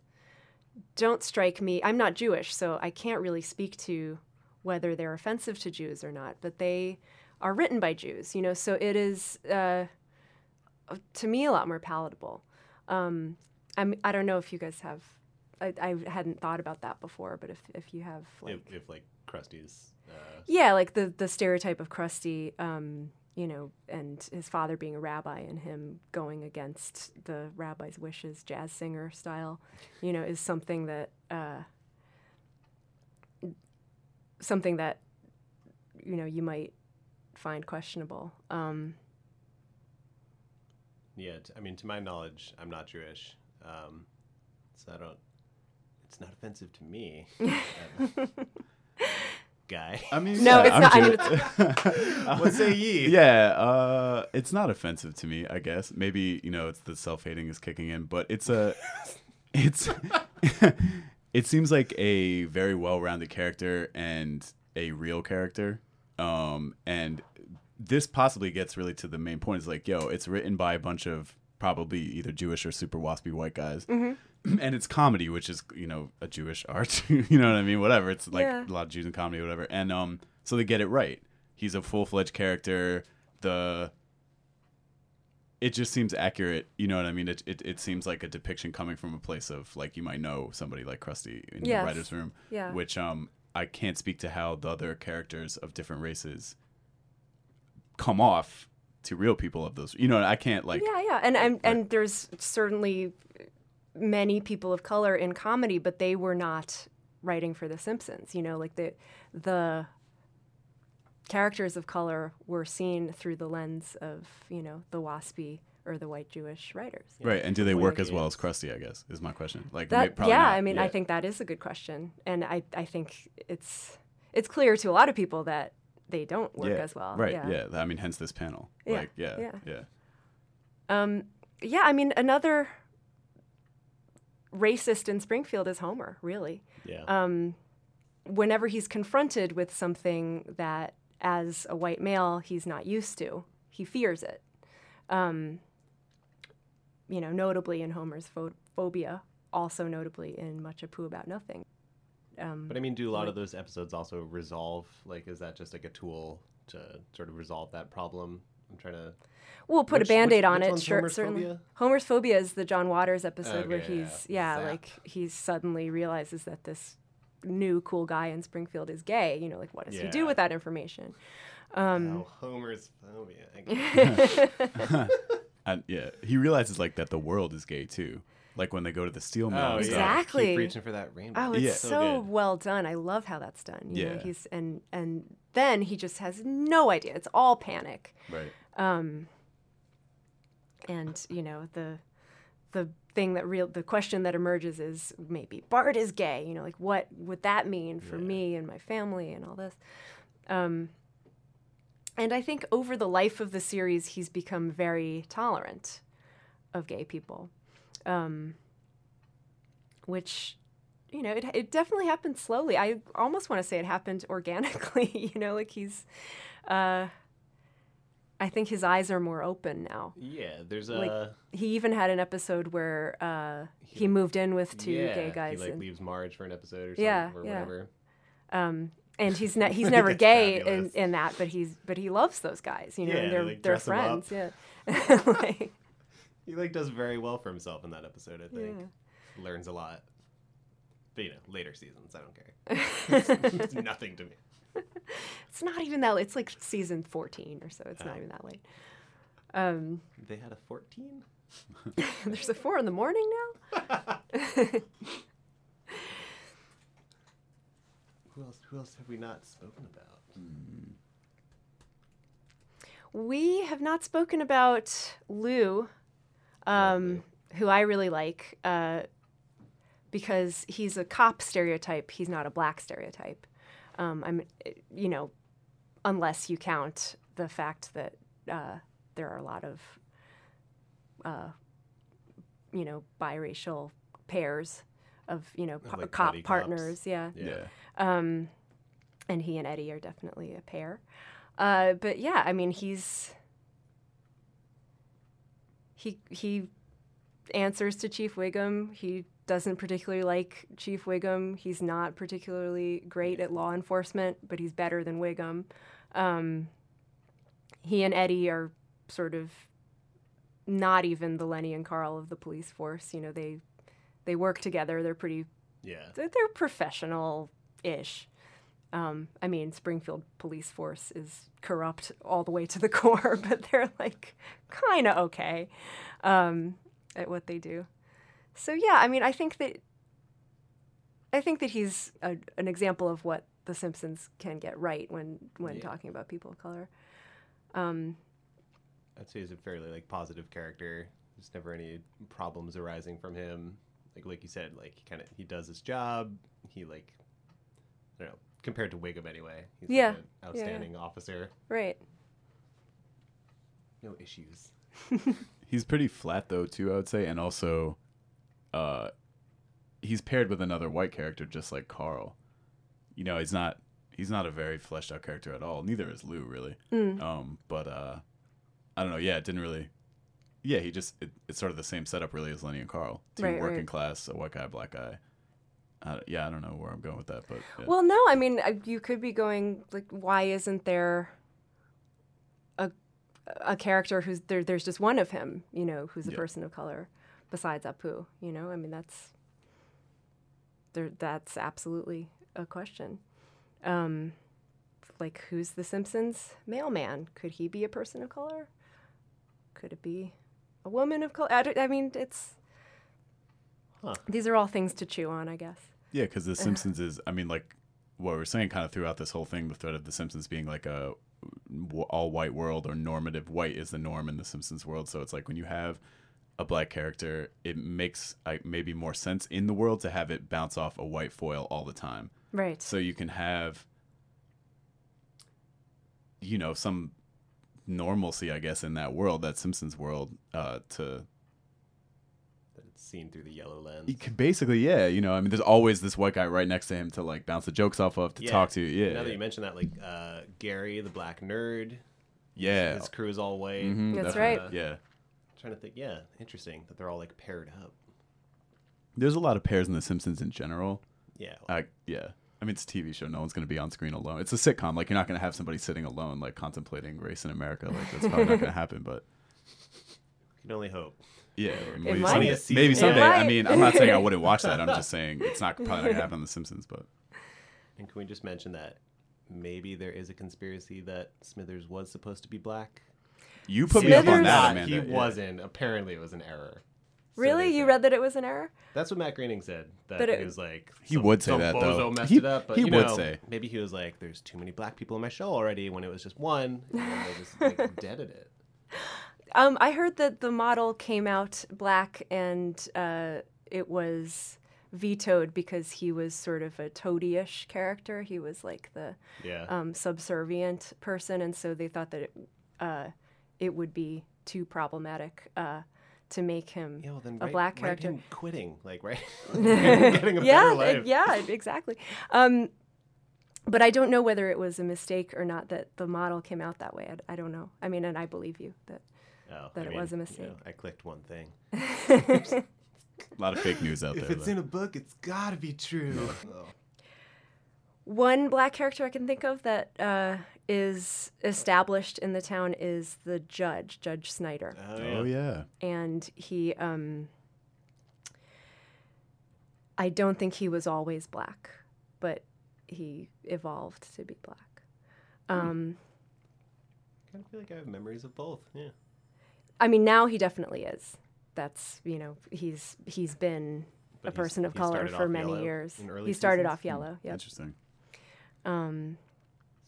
C: don't strike me. I'm not Jewish, so I can't really speak to whether they're offensive to Jews or not, but they are written by Jews, you know, so it is, uh, to me, a lot more palatable. Um, I'm, I don't know if you guys have, I, I hadn't thought about that before, but if, if you have, like,
K: if, if like Krusty's. Uh,
C: yeah, like the the stereotype of Krusty, um, you know, and his father being a rabbi and him going against the rabbi's wishes, jazz singer style, you know, is something that uh, something that you know you might find questionable. Um,
K: Yeah, t- I mean, to my knowledge, I'm not Jewish, um, so I don't. It's not offensive to me. [laughs] Guy.
J: I mean,
C: No,
J: yeah,
C: it's
J: I'm
C: not- I mean,
J: Jew- [laughs]
K: What say ye? [laughs]
J: Yeah, uh, it's not offensive to me. I guess maybe you know it's the self hating is kicking in, but it's a, [laughs] it's, it seems like a very well rounded character and a real character, um, and this possibly gets really to the main point. Is like, yo, it's written by a bunch of probably either Jewish or super waspy white guys.
C: Mhm. [clears throat]
J: And it's comedy, which is you know a Jewish [laughs] art. you know what I mean? Whatever. It's like
C: Yeah.
J: a lot of Jews in comedy, whatever. And um, so they get it right. He's a full fledged character. The it just seems accurate. You know what I mean? It, it it seems like a depiction coming from a place of like you might know somebody like Krusty in
C: Yes.
J: the writers' room.
C: Yeah.
J: Which um I can't speak to how the other characters of different races come off to real people of those. You know, I can't like
C: yeah, yeah, and and, and there's certainly many people of color in comedy, but they were not writing for The Simpsons. You know, like the the characters of color were seen through the lens of you know the waspy or the white Jewish writers.
J: right. And do they work as well as Krusty? I guess is my question. Like
C: That,
J: probably
C: yeah,
J: not.
C: I mean, I think that is a good question, and I, I think it's it's clear to a lot of people that they don't work
J: yeah,
C: as well.
J: Right.
C: Yeah.
J: Yeah. I mean, hence this panel.
C: Yeah,
J: Like, yeah,
C: yeah.
J: yeah.
C: Um, yeah, I mean, another racist in Springfield is Homer, really.
K: Yeah.
C: Um, whenever he's confronted with something that, as a white male, he's not used to, he fears it. Um, you know, notably in Homer's pho- phobia, also notably in Much Ado About Nothing. Um,
K: But I mean, do a lot
C: like-
K: of those episodes also resolve? Like, is that just like a tool to sort of resolve that problem? I'm trying to.
C: We'll put
K: Which-
C: a band aid
K: which-
C: on
K: which
C: it, sure,
K: Homer's
C: certainly.
K: Phobia?
C: Homer's phobia is the John Waters episode where
K: Okay, yeah.
C: he's yeah,
K: Zap.
C: like he suddenly realizes that this new cool guy in Springfield is gay. You know, like what does he do with that information? Um,
K: Oh, Homer's phobia. [laughs]
J: And yeah, he realizes like that the world is gay too. Like when they go to the steel mill.
K: Oh,
J: and
K: yeah.
J: stuff.
C: exactly.
K: Keep reaching for that rainbow.
C: Oh, it's
J: Yeah.
C: so,
K: So
C: well done. I love how that's done. You know,
J: Yeah.
C: he's and and then he just has no idea. It's all panic.
J: Right.
C: Um, and you know the the thing that real the question that emerges is maybe Bart is gay. You know, like what would that mean for me and my family and all this. Um, and I think over the life of the series, he's become very tolerant of gay people, um, which you know it, it definitely happened slowly. I almost want to say it happened organically. [laughs] you know, like he's. Uh, I think his eyes are more open now.
K: Yeah, there's a.
C: Like he even had an episode where uh, he, moved in with two
K: yeah,
C: gay guys.
K: He like
C: and,
K: leaves Marge for an episode or something
C: yeah,
K: or
C: yeah.
K: whatever.
C: Um, and he's ne- [laughs] he's never gay in, in that, but he's but he loves those guys. You know,
K: Yeah,
C: they're
K: like,
C: they're
K: dress him up.
C: friends. Yeah. [laughs] [laughs] like,
K: He like does very well for himself in that episode. I think
C: Yeah.
K: learns a lot. But you know, later seasons, I don't care. it's, it's nothing to me. [laughs]
C: it's not even that. late. It's like season fourteen or so. It's
K: Oh.
C: not even that late. Um,
K: They had a 14. [laughs]
C: there's a four in the morning now. [laughs]
K: Who else? Who else have we not spoken about?
C: We have not spoken about Lou, um, who I really like, uh, because he's a cop stereotype. He's not a black stereotype. Um, I'm, you know, unless you count the fact that uh, there are a lot of, uh, you know, biracial pairs of you know
K: Like
C: cop
K: buddy cops.
C: partners. Yeah.
J: Yeah.
C: Um, and he and Eddie are definitely a pair. Uh, but yeah, I mean, he's he he answers to Chief Wiggum. He doesn't particularly like Chief Wiggum. He's not particularly great at law enforcement, but he's better than Wiggum. Um, he and Eddie are sort of not even the Lenny and Carl of the police force. You know, they they work together. They're pretty
K: Yeah.
C: they're, they're professional ish. Um, I mean, Springfield police force is corrupt all the way to the [laughs] core, but they're like kind of okay um, at what they do. So yeah, I mean, I think that I think that he's a, an example of what The Simpsons can get right when when
K: Yeah.
C: talking about people of color. Um,
K: I'd say he's a fairly like positive character. There's never any problems arising from him. Like like you said, like he kind of he does his job. He like I don't know compared to Wiggum anyway. He's like,
C: Yeah.
K: an
C: Yeah, yeah.
K: outstanding officer.
C: right.
K: No issues. [laughs]
J: He's pretty flat though too, I would say, and also, uh, he's paired with another white character just like Carl. You know, he's not he's not a very fleshed out character at all. Neither is Lou really.
C: Mm.
J: Um, but uh, I don't know. Yeah, it didn't really. Yeah, he just it, it's sort of the same setup really as Lenny and Carl. Two
C: Right,
J: working
C: right.
J: class, a white guy, black guy. Uh, yeah, I don't know where I'm going with that, but yeah.
C: Well, no, I mean, you could be going like, why isn't there a a character who's there? There's just one of him, you know, who's a
J: Yeah.
C: person of color, besides Apu. You know, I mean, that's there. That's absolutely a question. Um, like, who's the Simpsons mailman? Could he be a person of color? Could it be a woman of color? I, I mean, it's
K: Huh.
C: these are all things to chew on, I guess.
J: Yeah, because The [laughs] Simpsons is, I mean, like what we're saying kind of throughout this whole thing, the threat of The Simpsons being like a all white world or normative white is the norm in The Simpsons world. So it's like when you have a black character, it makes like, maybe more sense in the world to have it bounce off a white foil all the time.
C: Right.
J: So you can have, you know, some normalcy, I guess, in that world, that Simpsons world, uh, to
K: That seen through the yellow lens.
J: you could basically, yeah, you know, I mean, there's always this white guy right next to him to like bounce the jokes off of, to
K: Yeah.
J: talk to. Yeah,
K: Now that you mention that, like uh, Gary, the black nerd.
J: Yeah.
K: His crew is all white.
J: Mhm,
C: That's
J: definitely.
C: right.
J: Yeah,
K: Trying to think. Yeah, interesting that they're all like paired up.
J: there's a lot of pairs in The Simpsons in general.
K: Yeah.
J: I yeah. I mean, it's a TV show. No one's going to be on screen alone. It's a sitcom. Like you're not going to have somebody sitting alone, like contemplating race in America. Like that's probably not going to happen. But [laughs]
K: can only hope.
J: yeah, maybe,
C: might.
J: someday,
K: It
J: maybe
K: might.
J: someday. I mean. I'm not saying I wouldn't watch that. I'm [laughs] just saying it's not probably not going to happen on The Simpsons. But
K: And can we just mention that maybe there is a conspiracy that Smithers was supposed to be black?
J: You put me up on that,
K: Not,
J: Amanda.
K: he
J: Yeah.
K: wasn't. Apparently, it was an error.
C: Really,
K: they
C: you read that it was an error?
K: That's what Matt Groening said. That
C: But it-
K: he was like,
J: He
K: some-
J: would say
K: some
J: that,
K: bozo
J: though.
K: messed
J: He-
K: it up, but
J: he
K: you
J: would
K: know,
J: say.
K: maybe he was like, "There's too many black people in my show already." When it was just one, and then they just like, [laughs] deaded it.
C: Um, I heard that the model came out black and uh, it was vetoed because he was sort of a toady-ish character. He was like the
K: Yeah.
C: um, subservient person, and so they thought that it, uh, it would be too problematic uh, to make him
K: Yeah, well, then
C: a
K: write-
C: black
K: write
C: character.
K: him quitting, like right, [laughs] [laughs] getting a
C: yeah,
K: better life.
C: yeah, exactly. Um, but I don't know whether it was a mistake or not that the model came out that way. I, I don't know. I mean, and I believe you that
K: Oh,
C: that
K: I
C: it
K: mean,
C: was a
K: you know,
C: mistake.
K: I clicked one thing. [laughs]
J: a lot of fake news out
K: If
J: there.
K: If it's
J: though.
K: in a book, it's gotta be true.
C: One black character I can think of that uh, is established in the town is the judge, Judge Snyder,
K: oh,
J: oh yeah.
C: and he. Um, I don't think he was always black, but he evolved to be black. Um,
K: kind of feel like I have memories of both. Yeah.
C: I mean, now he definitely is. That's you know he's he's been
K: But
C: a person of color for many
K: yellow
C: years. He started
K: seasons?
C: off yellow. Yep.
J: Interesting.
C: Um,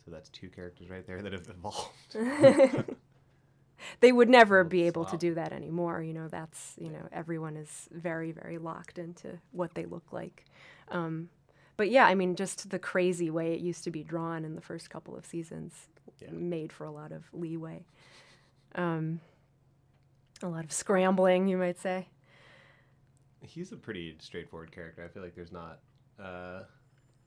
K: So that's two characters right there that have evolved. [laughs]
C: they would never be able to do that anymore. You know, that's you know everyone is very very locked into what they look like. Um, but yeah, I mean, just the crazy way it used to be drawn in the first couple of seasons made for a lot of leeway. Um, a lot of scrambling, you might say.
K: He's a pretty straightforward character. I feel like there's not uh,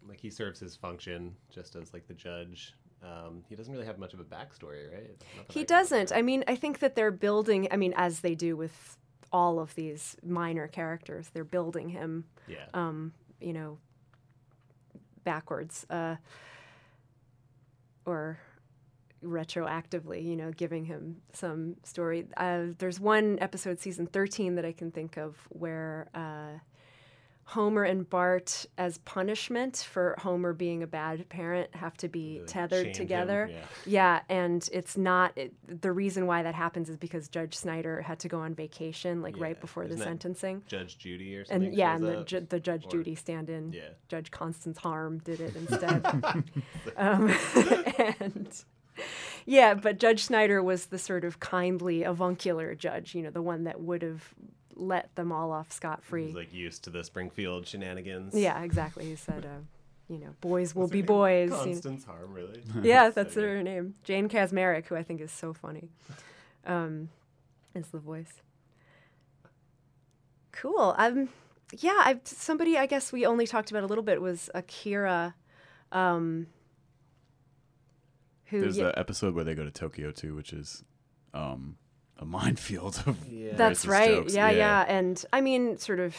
K: like he serves his function just as like the judge. Um, he doesn't really have much of a backstory, right?
C: He
K: I
C: doesn't. I mean, I think that they're building. I mean, as they do with all of these minor characters, they're building him.
K: Yeah.
C: Um, you know, backwards, uh, or retroactively. You know, giving him some story. Uh, there's one episode, season 13, that I can think of where. Uh, Homer and Bart, as punishment for Homer being a bad parent, have to be tethered
K: him,
C: together.
K: yeah.
C: Yeah, and it's not it, the reason why that happens is because Judge Snyder had to go on vacation like right before the
K: Isn't that
C: sentencing.
K: Judge Judy or something.
C: And yeah, and the, ju- the Judge
K: Or-
C: Judy stand-in,
K: Yeah.
C: Judge Constance Harm did it instead. [laughs] [laughs] um, and yeah, but Judge Snyder was the sort of kindly, avuncular judge, you know, the one that would have let them all off scot free.
K: He's like used to the Springfield shenanigans.
C: Yeah, exactly. He said, uh, you know, boys will
K: What's
C: be
K: name?
C: boys. you know.
K: Harm, really? [laughs]
C: yeah, that's her name. Jane Kaczmarek, who I think is so funny, um, is the voice. Cool. Um, yeah, I somebody I guess we only talked about a little bit was Akira, um, who
J: There's
C: yeah,
J: an episode where they go to Tokyo too, which is um, a minefield of [laughs]
C: yeah.
J: That's
C: right.
J: jokes.
C: Yeah, yeah, And I mean, sort of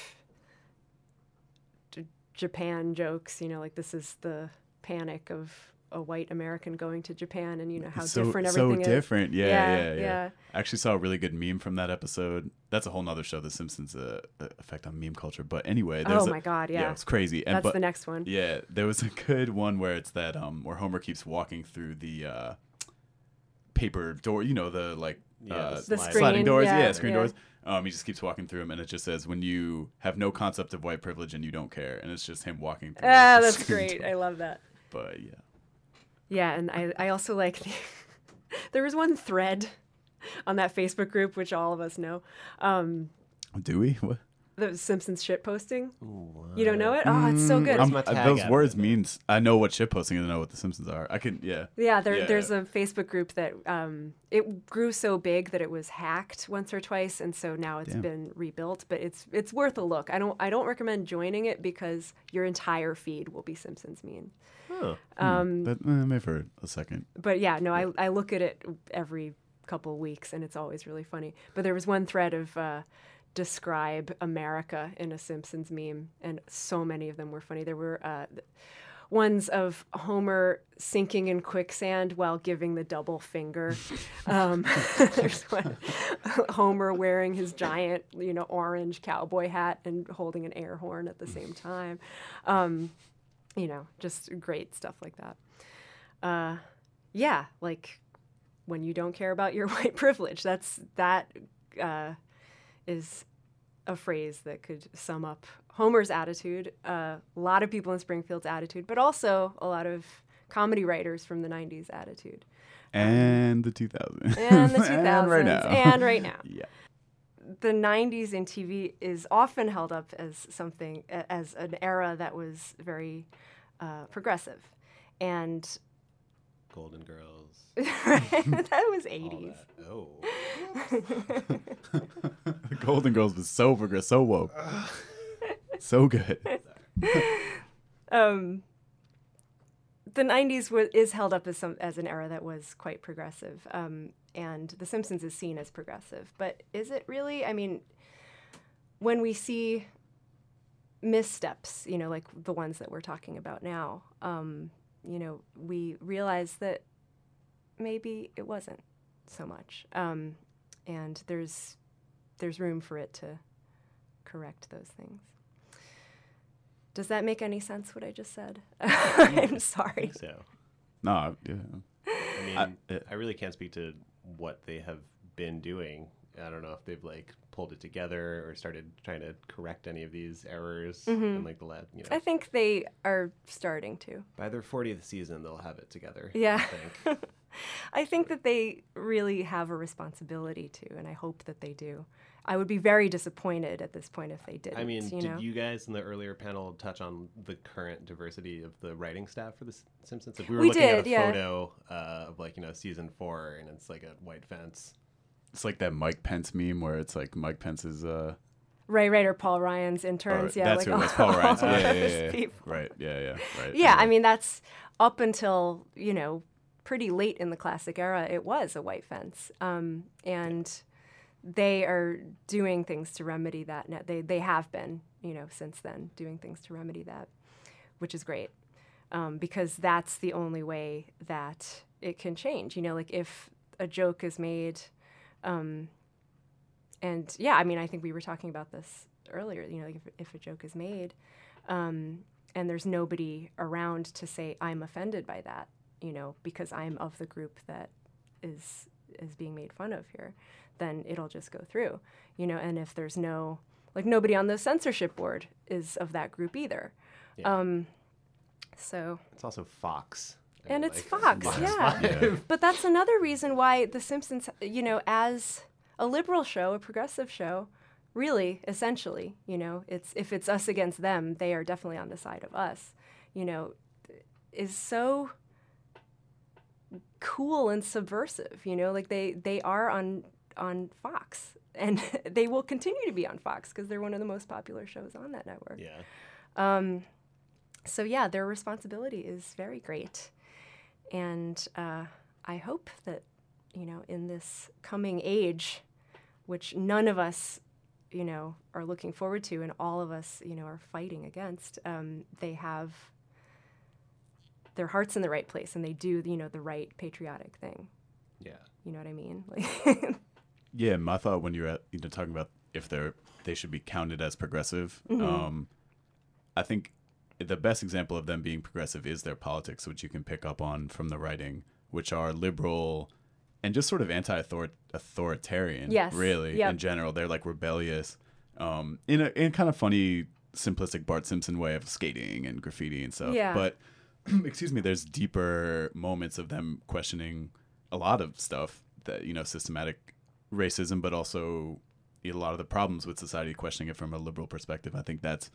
C: J- Japan jokes, you know, like this is the panic of a white American going to Japan and, you know, how
J: so,
C: different
J: so
C: everything is.
J: So different. Yeah,
C: Yeah,
J: yeah, yeah,
C: yeah.
J: I actually saw a really good meme from that episode. That's a whole nother show, The Simpsons uh, uh, effect on meme culture. But anyway, there's
C: Oh
J: a-
C: my God, yeah.
J: it's crazy. And,
C: That's
J: but,
C: the next one.
J: Yeah, there was a good one where it's that um where Homer keeps walking through the uh, paper door. You know the like
K: Yeah,
J: uh,
K: the
C: The
K: sliding-
J: sliding
C: screen,
J: doors.
C: yeah,
J: Yeah, screen
C: yeah.
J: doors. Um, he just keeps walking through them, and it just says, "When you have no concept of white privilege and you don't care," and it's just him walking through.
C: Ah,
J: the
C: that's great.
J: door.
C: I love that.
J: But yeah.
C: Yeah, and I, I also like the, [laughs] there was one thread on that Facebook group, which all of us know. Um,
J: Do we? What?
C: The Simpsons shit posting. You don't know it? Oh, it's so good.
J: I'm-
K: my
J: uh,
K: tag
J: those
K: out
J: words means I know what shit posting is. I know what the Simpsons are. I can yeah.
C: Yeah, there,
J: Yeah,
C: there's
J: yeah.
C: a Facebook group that um, it grew so big that it was hacked once or twice, and so now it's
J: Damn.
C: been rebuilt. But it's it's worth a look. I don't I don't recommend joining it because your entire feed will be Simpsons mean.
K: Huh.
C: Um,
J: But uh, maybe for a second.
C: but yeah, no, I, I look at it every couple weeks and it's always really funny. But there was one thread of uh, describe America in a Simpsons meme, and so many of them were funny. There were uh, ones of Homer sinking in quicksand while giving the double finger. [laughs] Um, [laughs] there's one [laughs] Homer wearing his giant, you know, orange cowboy hat and holding an air horn at the same time. Um, you know, just great stuff like that. Uh, yeah, like when you don't care about your white privilege. That's that uh, is a phrase that could sum up Homer's attitude, uh, a lot of people in Springfield's attitude, but also a lot of comedy writers from the '90s attitude,
J: And the 2000s.
C: and the 2000s, [laughs]
J: and right now.
C: and right now. [laughs]
J: yeah.
C: the 90s in TV is often held up as something, as an era that was very uh, progressive. And
K: Golden Girls. [laughs]
C: that was 80s.
K: that. Oh.
J: The [laughs] Golden Girls was so progressive, so woke. [laughs] so good.
C: Um, the 90s wa is held up as, some, as an era that was quite progressive. Um, and The Simpsons is seen as progressive. But is it really? I mean, when we see missteps, you know, like the ones that we're talking about now, um, you know, we realize that maybe it wasn't so much. Um, and there's there's room for it to correct those things. Does that make any sense? What I just said? [laughs] I'm sorry.
K: So,
J: No, yeah.
K: I mean,
J: I-
K: I, really can't speak to what they have been doing I don't know if they've like pulled it together or started trying to correct any of these errors
C: Mhm.
K: in like the lab. You know,
C: I think they are starting to.
K: by their 40th season they'll have it together.
C: Yeah.
K: I think. [laughs]
C: I think that they really have a responsibility to, and I hope that they do. I would be very disappointed at this point if they didn't.
K: I mean,
C: you
K: did
C: know?
K: you guys in the earlier panel touch on the current diversity of the writing staff for The Simpsons? Like we were
C: We
K: looking at a
C: yeah.
K: photo uh, of like you know season four, and it's like a white fence.
J: It's like that Mike Pence meme where it's like Mike Pence's. Uh,
C: Ray Ryder, Paul Ryan's
J: or-
C: interns, yeah,
J: that's
C: like
J: who it was. Paul [laughs] Ryan's. Yeah, yeah, yeah, yeah.
C: people.
J: Right. Yeah, yeah. Right.
C: Yeah, I mean that's up until you know pretty late in the classic era. It was a white fence, um, and they are doing things to remedy that. Now. They they have been, you know, since then doing things to remedy that, which is great um, because that's the only way that it can change. You know, like if a joke is made. Um, and yeah, I mean, I think we were talking about this earlier. You know, like if, if a joke is made, um, and there's nobody around to say I'm offended by that, you know, because I'm of the group that is is being made fun of here, then it'll just go through, you know. And if there's no like nobody on the censorship board is of that group either,
K: Yeah.
C: um, so
K: It's also Fox. I
C: and
K: mean,
C: it's
K: like,
C: Fox, [laughs]
K: Fox
C: yeah.
K: Five.
C: but that's another reason why The Simpsons, you know, as a liberal show, a progressive show, really, essentially, you know, it's if it's us against them, they are definitely on the side of us, you know, is so cool and subversive, you know, like they they are on on Fox [laughs] and they will continue to be on Fox because they're one of the most popular shows on that network.
K: Yeah.
C: Um, so yeah, their responsibility is very great, and uh, I hope that you know in this coming age, which none of us, you know, are looking forward to, and all of us, you know, are fighting against, um, they have their hearts in the right place, and they do, you know, the right patriotic thing.
K: Yeah.
C: You know what I mean? Like, [laughs]
J: Yeah, my thought when you're at, you know talking about if they're they should be counted as progressive.
C: Mhm.
J: Um, I think the best example of them being progressive is their politics, which you can pick up on from the writing, which are liberal and just sort of anti-authoritarian.
C: Yes,
J: really
C: yep.
J: in general, they're like rebellious, um, in a in a kind of funny, simplistic Bart Simpson way of skating and graffiti and stuff.
C: Yeah.
J: But [clears throat] excuse me, there's deeper moments of them questioning a lot of stuff that you know systematic racism, but also a lot of the problems with society, questioning it from a liberal perspective. I think that's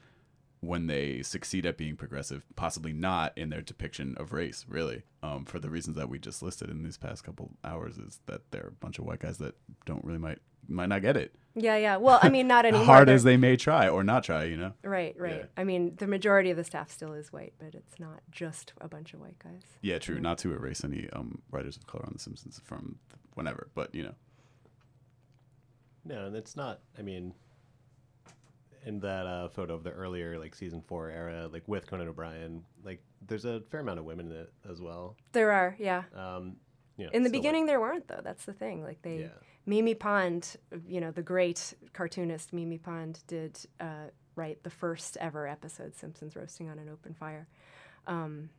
J: when they succeed at being progressive, possibly not in their depiction of race, really, um, for the reasons that we just listed in these past couple hours, is that they're a bunch of white guys that don't really might might not get it.
C: yeah, yeah. Well, I mean, not [laughs] anymore.
J: Hard as they may try or not try, you know.
C: Right, right.
J: Yeah.
C: I mean, the majority of the staff still is white, but it's not just a bunch of white guys.
J: Yeah, true. Not to erase any um, writers of color on The Simpsons from whenever, but you know.
K: No, and it's not. I mean, in that uh, photo of the earlier like season four era, like with Conan O'Brien, like there's a fair amount of women in it as well.
C: There are, yeah.
K: Um, you know,
C: In the
K: still, like-
C: beginning, there weren't though. That's the thing. Like they,
K: Yeah.
C: Mimi Pond, you know, the great cartoonist Mimi Pond did uh, write the first ever episode, Simpsons roasting on an open fire. Um,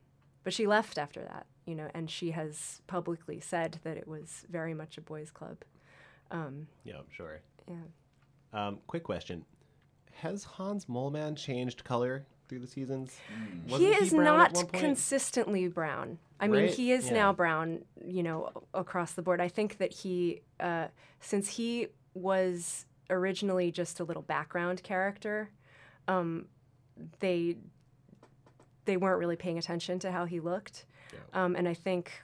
C: but she left after that, you know, and she has publicly said that it was very much a boys' club. Um,
K: Yeah, I'm sure.
C: yeah.
K: Um, quick question: Has Hans Moleman changed color through the seasons?
C: he
K: Wasn't
C: is
K: brown
C: not consistently brown. I mean, he is
K: Yeah.
C: now brown, you know, across the board. I think that he, uh, since he was originally just a little background character, um, they they weren't really paying attention to how he looked, um, and I think.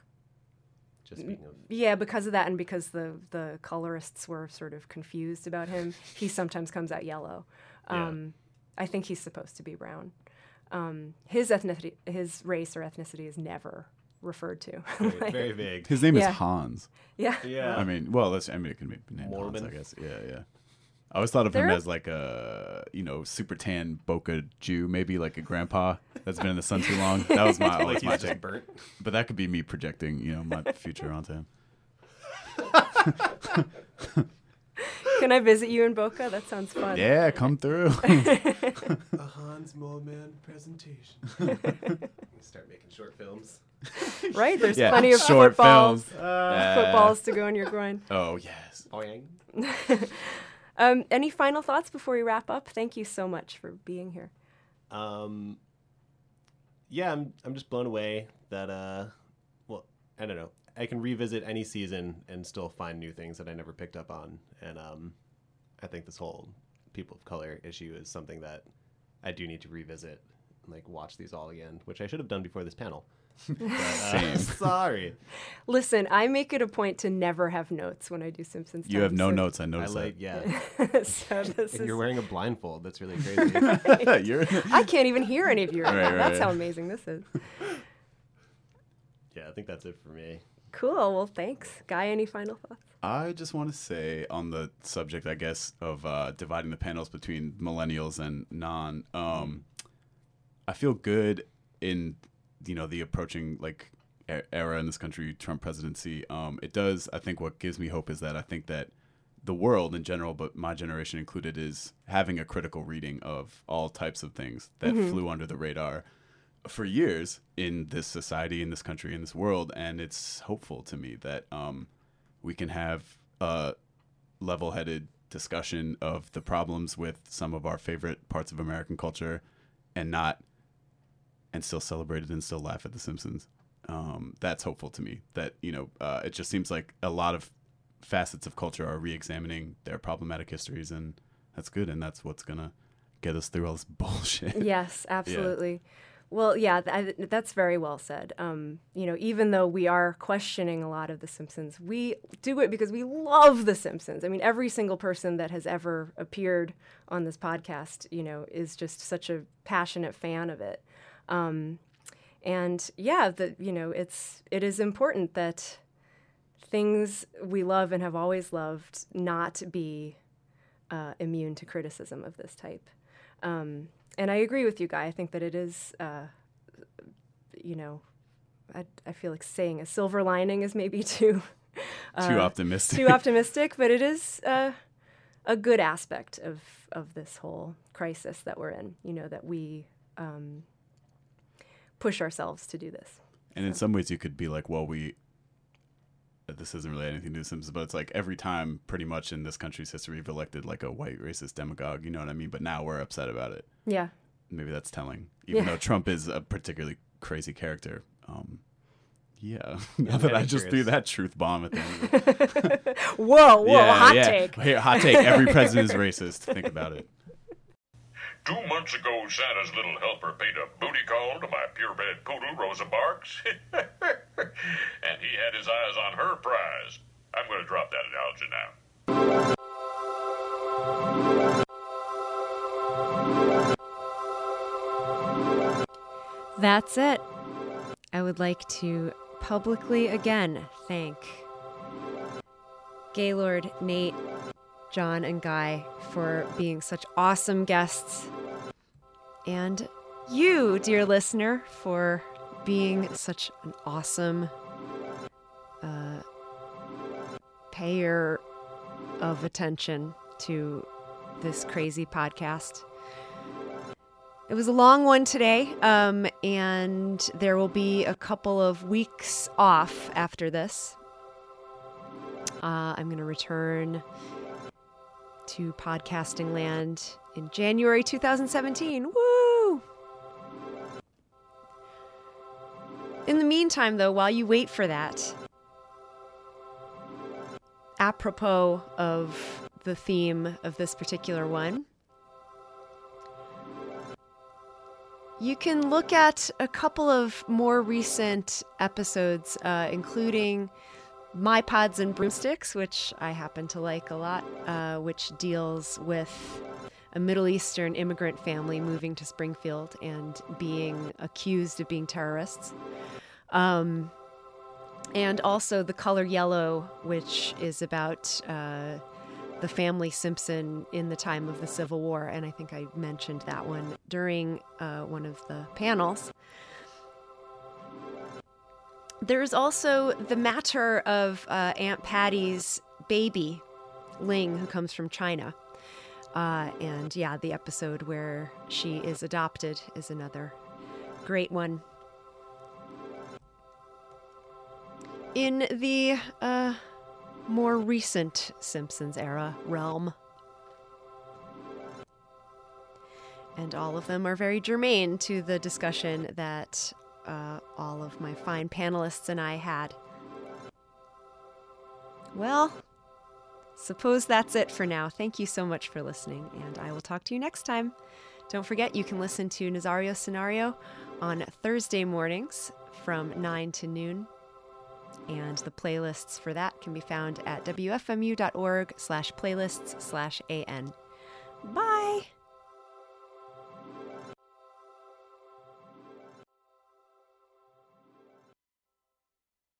K: Just speaking of
C: Yeah, because of that, and because the the colorists were sort of confused about him, he sometimes comes out yellow.
K: Yeah.
C: Um, I think he's supposed to be brown. Um, his ethnicity, his race or ethnicity is never referred to. [laughs]
K: Very,
C: Like-
K: very vague.
J: His name
C: Yeah.
J: is Hans.
C: Yeah.
K: Yeah.
J: I mean, well, that's I mean, it can be named Hans, I guess. Yeah, yeah. I always thought of him
C: There-
J: as like a you know super tan Boca Jew, maybe like a grandpa that's been in the sun too long. [laughs] That was my
K: Like
J: always
K: he's
J: my
K: just
J: take.
K: burnt.
J: But that could be me projecting you know my future onto him. [laughs]
C: Can I visit you in Boca? That sounds fun.
J: Yeah, come through. [laughs]
K: a Hans Moleman presentation. [laughs] Start making short films. [laughs]
C: right? There's
J: Yeah,
C: plenty of
J: short
C: footballs,
J: films. Uh,
C: footballs to go in your groin.
J: Oh yes.
K: Boing.
C: um, any final thoughts before we wrap up? Thank you so much for being here.
K: Um, yeah, I'm I'm just blown away that uh, well, I don't know. I can revisit any season and still find new things that I never picked up on, and um, I think this whole people of color issue is something that I do need to revisit, and, like watch these all again, which I should have done before this panel. [laughs] But, uh, [laughs] sorry.
C: Listen, I make it a point to never have notes when I do Simpsons.
J: You have no
C: so-
J: notes. I
K: I
J: noticed
K: like
J: that.
K: yeah. [laughs]
C: so this
K: and
C: is,
K: you're wearing a blindfold. That's really crazy.
J: You're.
C: I can't even hear any of you right,
J: Right,
C: now. That's how amazing this is.
K: yeah, I think that's it for me.
C: Cool. Well, thanks, Guy. Any final thoughts?
J: I just want to say on the subject, I guess, of uh, dividing the panels between millennials and non. Um, I feel good in you know the approaching like era in this country, Trump presidency. Um, it does. I think what gives me hope is that I think that the world in general, but my generation included, is having a critical reading of all types of things that flew under the radar for years in this society, in this country, in this world, and it's hopeful to me that um, we can have a level-headed discussion of the problems with some of our favorite parts of American culture, and not, and still celebrate it and still laugh at The Simpsons. Um, that's hopeful to me. That you know, uh, it just seems like a lot of facets of culture are re-examining their problematic histories, and that's good, and that's what's gonna get us through all this [laughs] bullshit.
C: Yes, absolutely. Well, yeah, th- that's very well said. Um, you know, even though we are questioning a lot of The Simpsons, we do it because we love The Simpsons. I mean, every single person that has ever appeared on this podcast, you know, is just such a passionate fan of it. Um, and yeah, the you know, it's it is important that things we love and have always loved not be uh, immune to criticism of this type. Um, and I agree with you, Guy. I think that it is, uh, you know, I, I feel like saying a silver lining is maybe [laughs] too
J: Too optimistic.
C: too optimistic, but it is uh, a good aspect of of this whole crisis that we're in. You know that we um, push ourselves to do this.
J: And in some ways, you could be like, well, we. This isn't really anything to do with Simpsons, but it's like every time, pretty much in this country's history, we've elected like a white racist demagogue. You know what I mean? But now we're upset about it.
C: Yeah.
J: Maybe that's telling, even
C: Yeah.
J: though Trump is a particularly crazy character. Um, yeah. [laughs] now that I just threw that truth bomb at the end. [laughs]
C: Whoa, whoa,
J: yeah,
C: hot
J: yeah.
C: take.
J: Here, hot take. Every president is [laughs] racist. Think about it.
L: Two months ago, Santa's little helper paid a booty call to my purebred poodle, Rosa Barks. [laughs] and he had his eyes on her prize. I'm going to drop that analogy now.
C: That's it. I would like to publicly again thank Gaylord, Nate, Jon, and Guy for being such awesome guests. And you, dear listener, for being such an awesome uh, payer of attention to this crazy podcast. It was a long one today, um, and there will be a couple of weeks off after this. Uh, I'm going to return to podcasting land in January 2017. Woo! In the meantime, though, while you wait for that, apropos of the theme of this particular one, you can look at a couple of more recent episodes, uh, including My Pods and Broomsticks, which I happen to like a lot, uh, which deals with a Middle Eastern immigrant family moving to Springfield and being accused of being terrorists. Um, and also The Color Yellow, which is about uh, the family Simpson in the time of the Civil War. And I think I mentioned that one during uh, one of the panels. There's also the matter of uh, Aunt Patty's baby, Ling, who comes from China. Uh, and yeah, the episode where she is adopted is another great one. in the uh, more recent Simpsons era realm. And all of them are very germane to the discussion that uh, all of my fine panelists and I had. Well, suppose that's it for now. Thank you so much for listening, and I will talk to you next time. Don't forget, you can listen to Nazario Scenario on Thursday mornings from 9 to noon. And the playlists for that can be found at wfmu.org slash playlists slash an. Bye!